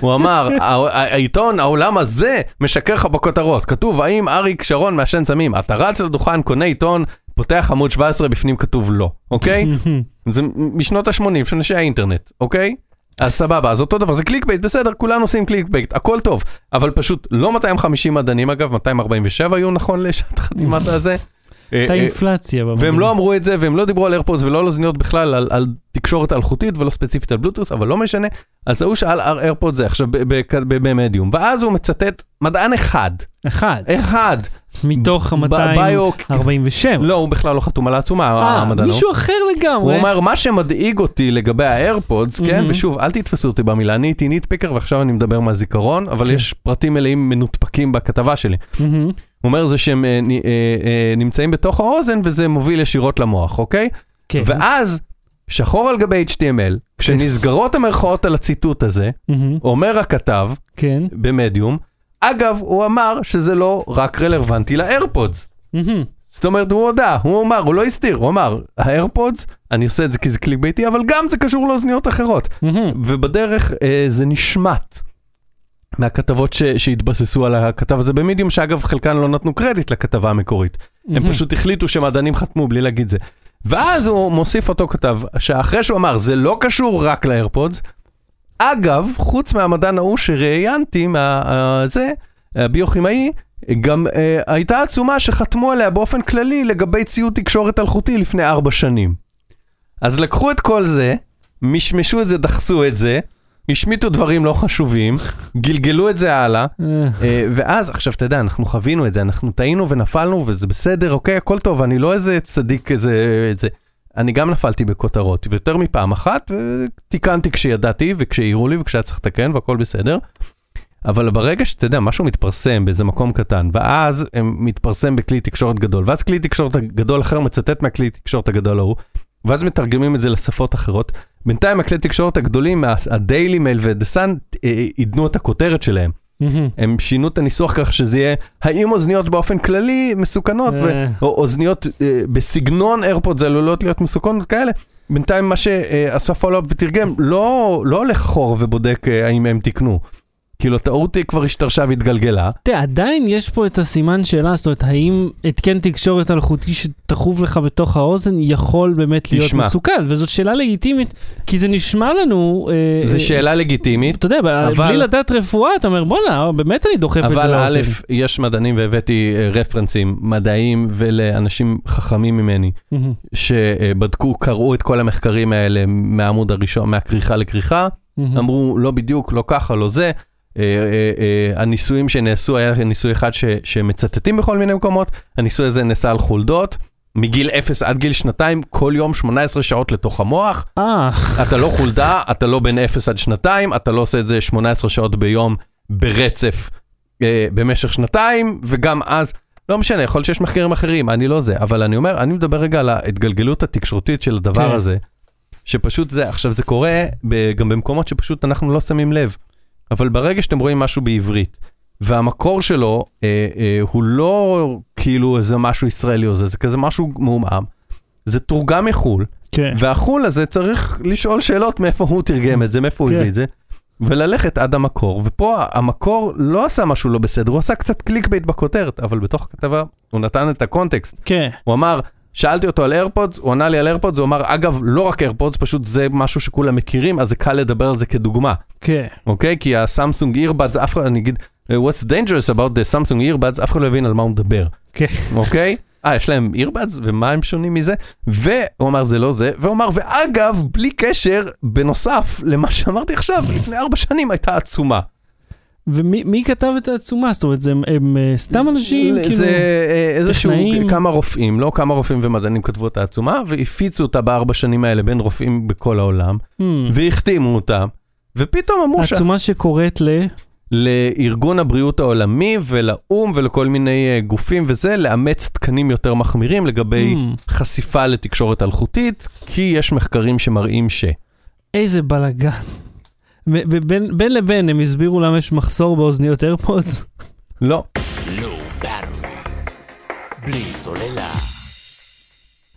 הוא אמר, "הע- העיתון, העולם הזה, משקר לך בכותרות. כתוב, האם אריק שרון מעשן סמים? אתה רץ לדוכן, קונה עיתון, פותח עמוד 17, בפנים כתוב לא, אוקיי? (laughs) זה משנות ה-80, של אנשי האינטרנט, אוקיי? אז סבבה, אז אותו דבר, זה clickbait, בסדר, כולנו עושים clickbait, הכל טוב, אבל פשוט לא 250 מדענים אגב, 247 היו נכון לשעת חתימת (laughs) הזה, אה, הייתה אה. והם. לא אמרו את זה, והם לא דיברו על AirPods ולא על אוזניות בכלל, על, על תקשורת אלחוטית ולא ספציפית על בלוטוס, אבל לא משנה. אז ההוא שאל על AirPods זה עכשיו במדיום, ואז הוא מצטט מדען אחד, אחד, אחד, מתוך ב- ביו... ה-247. לא, הוא בכלל לא חתום על העצומה, אה, המדען ההוא. מישהו אחר לגמרי. הוא אומר, מה שמדאיג אותי לגבי האיירפודס, כן, מהמם. ושוב, אל תתפסו אותי במילה, אני הייתי ניטפיקר ועכשיו אני מדבר מהזיכרון, אבל כן. יש פרטים מלאים מנותפקים בכתבה שלי. הוא אומר זה שהם אה, אה, אה, נמצאים בתוך האוזן וזה מוביל ישירות למוח, אוקיי? כן. ואז, שחור על גבי HTML, כשנסגרות המרכאות על הציטוט הזה. אומר הכתב כן. במדיום, אגב, הוא אמר שזה לא רק רלוונטי לאיירפודס. זאת אומרת, הוא הודה, הוא אמר, הוא לא הסתיר, הוא אמר, האיירפודס, אני עושה את זה כי זה קליק ביתי, אבל גם זה קשור לאוזניות אחרות. ובדרך אה, זה נשמט מהכתבות ש, שהתבססו על הכתב הזה במדיום, שאגב חלקן לא נתנו קרדיט לכתבה המקורית. הם. פשוט החליטו שמדענים חתמו בלי להגיד זה. ואז הוא מוסיף אותו כתב, שאחרי שהוא אמר, זה לא קשור רק לאיירפודס, אגב, חוץ מהמדען ההוא שראיינתי, מה, אה, זה, הביוכימאי, גם אה, הייתה עצומה שחתמו עליה באופן כללי לגבי ציוד תקשורת אלחוטי לפני ארבע שנים. אז לקחו את כל זה, משמשו את זה, דחסו את זה, השמיטו דברים לא חשובים, גלגלו את זה הלאה, אה, אה, ואז, עכשיו אתה יודע, אנחנו חווינו את זה, אנחנו טעינו ונפלנו וזה בסדר, אוקיי, הכל טוב, אני לא איזה צדיק איזה... איזה... אני גם נפלתי בכותרות, ויותר מפעם אחת, ותיקנתי כשידעתי וכשהעירו לי וכשהיה צריך לתקן והכל בסדר. אבל ברגע שאתה יודע, משהו מתפרסם באיזה מקום קטן, ואז מתפרסם בכלי תקשורת גדול, ואז כלי תקשורת גדול אחר מצטט מהכלי תקשורת הגדול ההוא, ואז מתרגמים את זה לשפות אחרות. בינתיים הכלי תקשורת הגדולים, ה Daily Mail ו The Sun, עידנו את הכותרת שלהם. הם שינו את הניסוח כך שזה יהיה, האם אוזניות באופן כללי מסוכנות, אה. או אוזניות אה, בסגנון AirPods עלולות להיות מסוכנות כאלה. בינתיים מה שעשה follow-up ותרגם, לא, לא הולך אחורה ובודק אה, האם הם תיקנו. כאילו הטעות היא כבר השתרשה והתגלגלה. תראה, עדיין יש פה את הסימן שאלה, זאת אומרת, האם התקן תקשורת אלחוטי שתכוב לך בתוך האוזן יכול באמת להיות תשמע. מסוכן? וזאת שאלה לגיטימית, כי זה נשמע לנו... אה, זו אה, שאלה לגיטימית, אתה יודע, אבל- בלי לדעת רפואה, אתה אומר, בואנה, באמת אני דוחף את זה אבל א', לאוזן. יש מדענים והבאתי אה, רפרנסים מדעיים ולאנשים חכמים ממני. שבדקו, קראו את כל המחקרים האלה מהעמוד הראשון, מהכריכה לכריכה. אמרו לא בדיוק, לא ככה, לא זה. אה, אה, אה, הניסויים שנעשו, היה ניסוי אחד ש, שמצטטים בכל מיני מקומות, הניסוי הזה נעשה על חולדות, מגיל 0 עד גיל שנתיים, כל יום 18 שעות לתוך המוח, אתה לא חולדה, אתה לא בין 0 עד שנתיים, אתה לא עושה את זה 18 שעות ביום ברצף אה, במשך שנתיים, וגם אז, לא משנה, יכול להיות שיש מחקרים אחרים, אני לא זה, אבל אני אומר, אני מדבר רגע על ההתגלגלות התקשורתית של הדבר כן. הזה, שפשוט זה, עכשיו זה קורה ב, גם במקומות שפשוט אנחנו לא שמים לב, אבל ברגע שאתם רואים משהו בעברית, והמקור שלו אה, אה, הוא לא כאילו איזה משהו ישראלי או זה, זה כזה משהו מעומעם, זה תורגם מחו"ל, כן. והחו"ל הזה צריך לשאול שאלות מאיפה הוא תרגם את זה, מאיפה הוא כן. הביא את זה, וללכת עד המקור. ופה המקור לא עשה משהו לא בסדר, הוא עשה קצת clickbait בכותרת, אבל בתוך הכתבה הוא נתן את הקונטקסט. כן. הוא אמר, שאלתי אותו על AirPods, הוא ענה לי על AirPods, הוא אמר, אגב, לא רק AirPods, פשוט זה משהו שכולם מכירים, אז זה קל לדבר על זה כדוגמה, כן. אוקיי? כי ה Samsung earbuds, אף אחד, אני אגיד, what's dangerous about the Samsung earbuds, אף אחד לא הבין על מה הוא מדבר. כן. אוקיי? אה, יש להם earbuds, ומה הם שונים מזה? והוא אמר, זה לא זה, והוא אמר, ואגב, בלי קשר, בנוסף למה שאמרתי עכשיו, לפני ארבע שנים הייתה עצומה. ומי מי כתב את העצומה? זאת אומרת, זה הם- הם אה, סתם אנשים? זה כאילו... אה, איזשהו, טכנאים? כמה רופאים, לא כמה רופאים ומדענים כתבו את העצומה, והפיצו אותה בארבע שנים האלה בין רופאים בכל העולם, Hmm. והחתימו אותה, ופתאום אמרו ש... העצומה שקוראת ל... לארגון הבריאות העולמי ולאו"ם ולכל מיני אה, גופים וזה, לאמץ תקנים יותר מחמירים לגבי Hmm. חשיפה לתקשורת אלחוטית, כי יש מחקרים שמראים ש... איזה בלאגן. ובין בין לבין הם הסבירו למה יש מחסור באוזניות איירפודס. לא. Battery. בלי סוללה.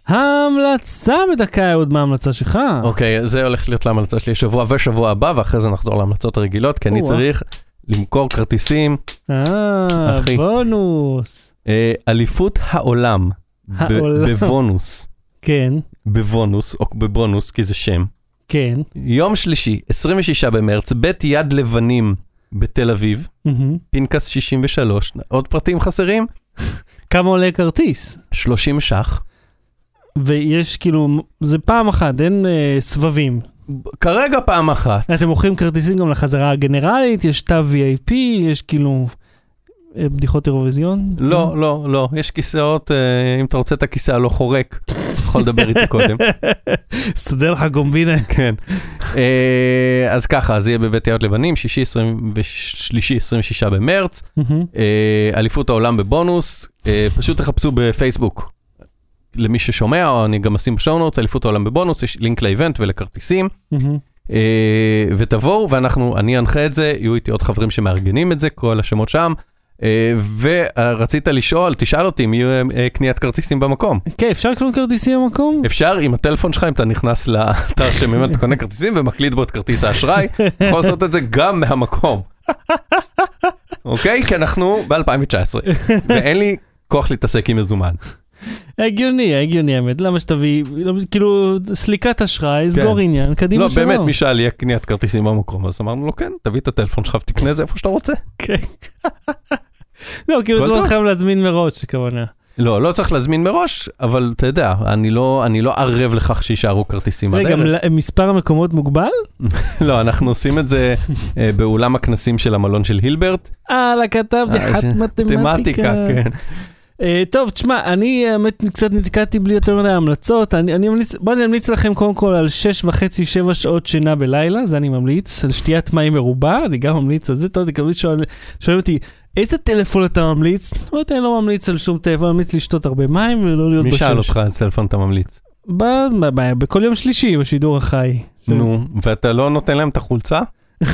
ההמלצה בדקה, אהוד, מה ההמלצה שלך? אוקיי, זה הולך להיות להמלצה שלי השבוע ושבוע הבא, ואחרי זה נחזור להמלצות הרגילות, כי אני. צריך למכור כרטיסים, אה. בונוס. אה, אליפות העולם, ב- העולם. בבונוס, כן, בבונוס, או בבונוס, כי זה שם. כן. יום שלישי, 26 במרץ, בית יד לבנים בתל אביב. פנקס 63, עוד פרטים חסרים? (laughs) כמה עולה כרטיס? 30 ש"ח. ויש כאילו, זה פעם אחת, אין אה, סבבים. כרגע פעם אחת. אתם מוכרים כרטיסים גם לחזרה הגנרלית, יש תא VIP, יש כאילו אה, בדיחות אירוויזיון? לא, לא, לא, יש כיסאות, אה, אם אתה רוצה את הכיסא הלא חורק, יכול לדבר איתי קודם. (laughs) סדר לך קומבינה. כן. אה, אז ככה, זה יהיה בבית יערות לבנים, שישי 23, 26 במרץ. אה, אליפות העולם בבונוס, אה, פשוט תחפשו בפייסבוק. למי ששומע, או אני גם אשים בשואו נוטס, אליפות העולם בבונוס, יש לינק לאיבנט ולכרטיסים. ותבואו ואנחנו, אני אנחה את זה, יהיו איתי עוד חברים שמארגנים את זה, כל השמות שם. אה, ורצית לשאול, תשאל אותי אם יהיו אה, קניית כרטיסים במקום. כן, אפשר לקנות כרטיסים במקום? אפשר עם הטלפון שלך, אם אתה נכנס לאתר שממנו אתה קונה כרטיסים ומקליד בו את כרטיס האשראי, יכול לעשות את זה גם מהמקום. אוקיי? כי אנחנו ב-2019, ואין לי כוח להתעסק עם מזומן. הגיוני, הגיוני האמת, למה שתביא, לא, כאילו, סליקת אשראי, סגור עניין, קדימה לא, שלום. באמת, מי שאל יהיה קניית כרטיסים במקום, אז אמרנו לו, כן, תביא את הטלפון שלך ותקנה את זה איפה שאתה רוצה. כן. לא, כאילו, אתה לא טוב. חייב להזמין מראש, הכוונה. לא, לא צריך להזמין מראש, אבל אתה יודע, אני לא, אני לא ערב לכך שיישארו כרטיסים עד רגע, הערב. מל- מספר המקומות מוגבל? (laughs) לא, אנחנו עושים את זה אה, באולם הכנסים של המלון של הילברט. אה, כתבתי אה, חת ש- מתמטיקה. מתמטיקה, כן. אה, טוב, תשמע, אני האמת קצת נתקעתי בלי יותר מדי המלצות. אני, אני ממליץ, בוא אני אמליץ לכם קודם כל על 6 וחצי, 7 שעות שינה בלילה, זה אני ממליץ. על שתיית מים מרובה, אני גם ממליץ על זה. אתה יודע, תמיד שואל, שואל אותי, איזה טלפון אתה ממליץ? לא יודע, אני לא ממליץ על שום טלפון, אני ממליץ לשתות הרבה מים ולא להיות מי בשמש. שאל אותך איזה טלפון אתה ממליץ? ב, ב, ב, בכל יום שלישי, בשידור החי. נו, ואתה לא נותן להם את החולצה? (laughs)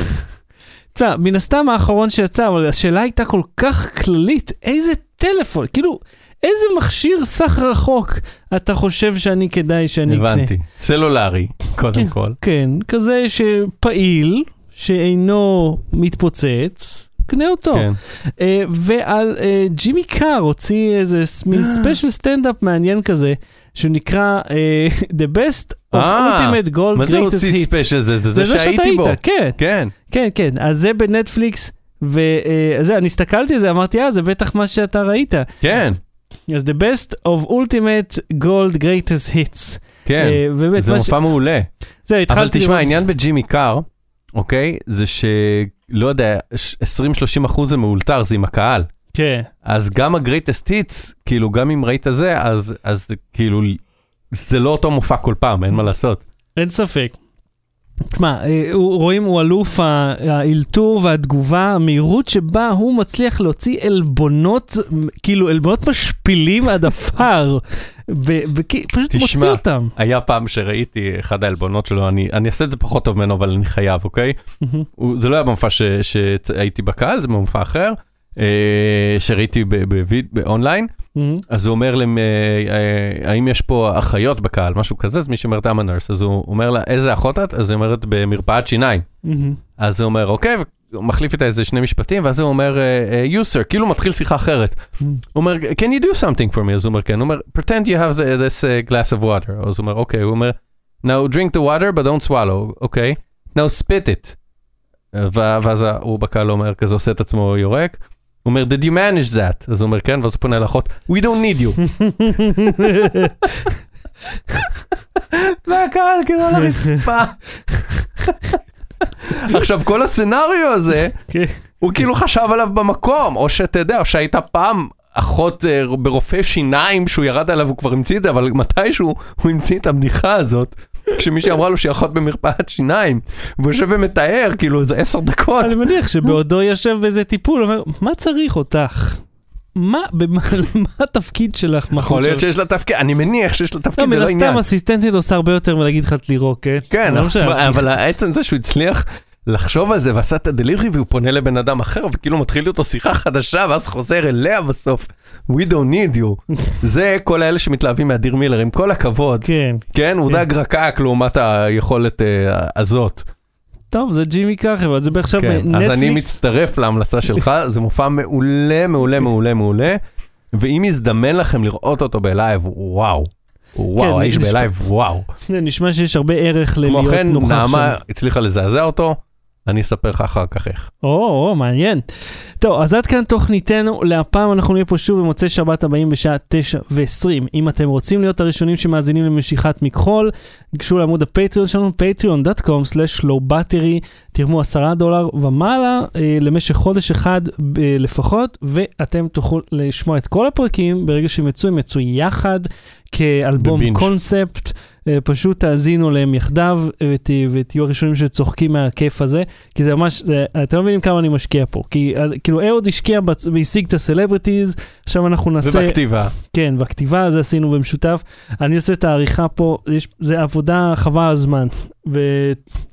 תשמע, מן הסתם האחרון שיצא, אבל השאלה הייתה כל כך כללית, איזה טלפון, כאילו, איזה מכשיר שח רחוק אתה חושב שאני כדאי שאני אקנה? הבנתי. סלולרי, קודם כן. כל. כן, כזה שפעיל, שאינו מתפוצץ, קנה אותו. כן. אה, ועל אה, ג'ימי קאר הוציא איזה מין special סטנדאפ מעניין כזה, שנקרא אה, (laughs) The Best of אה, Ultimate Gold מה זה Greatest הוציא Hits. special זה? זה זה זה שאתה שהייתי בו. היית, כן. כן. כן, כן, אז זה בנטפליקס, וזה, אני הסתכלתי על זה, אמרתי, אה, זה בטח מה שאתה ראית. כן. אז The Best of Ultimate Gold Greatest Hits. כן. אה, באמת, זה מה ש- מופע מעולה. זה, אבל התחלתי תשמע, לראות- העניין בג'ימי קאר, אוקיי, זה שלא יודע, 20-30 אחוז זה מאולתר, זה עם הקהל. כן, אז גם הגרייטסט היטס, כאילו, גם אם ראית זה, אז אז כאילו, זה לא אותו מופע כל פעם, אין מה לעשות. אין ספק. תשמע, אה, רואים, הוא אלוף האלתור והתגובה, המהירות שבה הוא מצליח להוציא עלבונות, כאילו עלבונות משפילים עד עפר. ב- ב- פשוט תשמע, מוציא אותם. היה פעם שראיתי אחד העלבונות שלו, אני, אני אעשה את זה פחות טוב ממנו, אבל אני חייב, אוקיי? הוא, זה לא היה במופע ש- שהייתי בקהל, זה במופע אחר, אה, שראיתי באונליין, אז הוא אומר להם, אה, אה, האם יש פה אחיות בקהל, משהו כזה, אז מי שאומר את אמנרס, אז הוא אומר לה, איזה אחות את? אז היא אומרת, במרפאת שיניים. אז הוא אומר, אוקיי, מחליף איתה איזה שני משפטים, ואז הוא אומר, אה, אה, you sir, כאילו מתחיל שיחה אחרת. הוא אומר, can you do something for me? אז הוא אומר, כן, הוא אומר, pretend you have this uh, glass of water. אז הוא אומר, אוקיי, הוא אומר, now drink the water but don't swallow, אוקיי? now spit it. ואז הוא בקהל אומר, כזה עושה את עצמו יורק. הוא אומר, did you manage that? אז הוא אומר, כן, ואז הוא פונה לאחות, we don't need you. (laughs) והקהל כאילו על הרצפה. (laughs) עכשיו, כל הסצנריו הזה, כן. הוא כאילו חשב עליו במקום, או שאתה יודע, או שהייתה פעם אחות אה, ברופא שיניים שהוא ירד עליו, הוא כבר המציא את זה, אבל מתישהו הוא המציא את הבדיחה הזאת, כשמישהי אמרה לו שהיא אחות במרפאת שיניים, והוא יושב ומתאר, כאילו, איזה עשר דקות. אני מניח שבעודו יושב באיזה טיפול, אומר, מה צריך אותך? מה, במה, (laughs) מה התפקיד שלך? יכול להיות שיש לה תפקיד, אני מניח שיש לה לא, תפקיד, זה מן לא עניין. הסתם אסיסטנטית עושה הרבה יותר מלהגיד לך לירוק, כן? כן, לא אבל- עצם זה שהוא הצליח לחשוב על זה ועשה את הדליברי והוא פונה לבן אדם אחר וכאילו מתחיל איתו שיחה חדשה ואז חוזר אליה בסוף. We don't need you. (laughs) זה כל האלה שמתלהבים מאדיר מילר, עם כל הכבוד. כן. כן, הוא כן. דג רקק לעומת היכולת אה, הזאת. טוב, זה ג'ימי קאר, אבל זה עכשיו כן, אז בנטפליקס. אני מצטרף להמלצה שלך, (laughs) זה מופע מעולה, מעולה, מעולה, מעולה. ואם יזדמן לכם לראות אותו ב live, וואו. וואו, כן, האיש נשמע- ב live, וואו. נשמע שיש הרבה ערך כמו ללהיות כן, נוכח נעמה שם. הצליחה לזעזע אותו, אני אספר לך אחר כך איך. או, או, מעניין. טוב, אז עד כאן תוכניתנו. להפעם אנחנו נהיה פה שוב במוצאי שבת הבאים בשעה 9 ו-20. אם אתם רוצים להיות הראשונים שמאזינים למשיכת מכחול, גשו לעמוד הפטריון שלנו, patreon.com/lowbattery, תרמו 10 דולר ומעלה אה, למשך חודש אחד אה, לפחות, ואתם תוכלו לשמוע את כל הפרקים ברגע שהם יצאו, הם יצאו יחד כאלבום בבינג'. קונספט. אה, פשוט תאזינו להם יחדיו ות, ותהיו הראשונים שצוחקים מהכיף הזה, כי זה ממש, זה, אתם לא מבינים כמה אני משקיע פה, כי אה, כאילו אהוד השקיע בצ- והשיג את הסלבריטיז, עכשיו אנחנו נעשה, ובכתיבה. כן, בכתיבה זה עשינו במשותף, אני עושה את העריכה פה, יש, זה עבודה חבל על הזמן,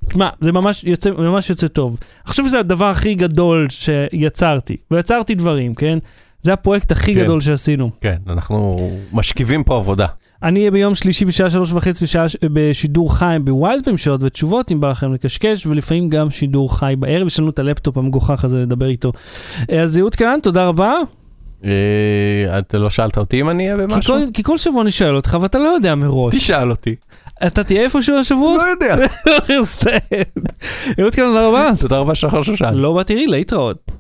ותשמע, זה ממש יוצא, ממש יוצא טוב. אני חושב שזה הדבר הכי גדול שיצרתי, ויצרתי דברים, כן? זה הפרויקט הכי כן. גדול שעשינו. כן, אנחנו משקיעים פה עבודה. אני אהיה ביום שלישי בשעה שלוש וחצי בשעה, בשידור חי בווייז בם שאלות ותשובות, אם בא לכם לקשקש, ולפעמים גם שידור חי בערב, יש לנו את הלפטופ המגוחך הזה לדבר איתו. אה, אז אהוד כהן, תודה רבה. אה, אתה לא שאלת אותי אם אני אהיה כי במשהו? כל, כי כל שבוע אני שואל אותך ואתה לא יודע מראש. תשאל אותי. אתה תהיה איפשהו השבוע? לא יודע. (laughs) אהוד כהן, תודה רבה. תודה רבה שחר שושן. לא בא תראי, להתראות.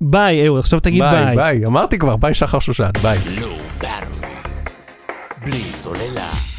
ביי, אהוד, עכשיו תגיד ביי, ביי. ביי. אמרתי כבר, ביי שחר שושן, ביי. Low Battery. בלי סוללה.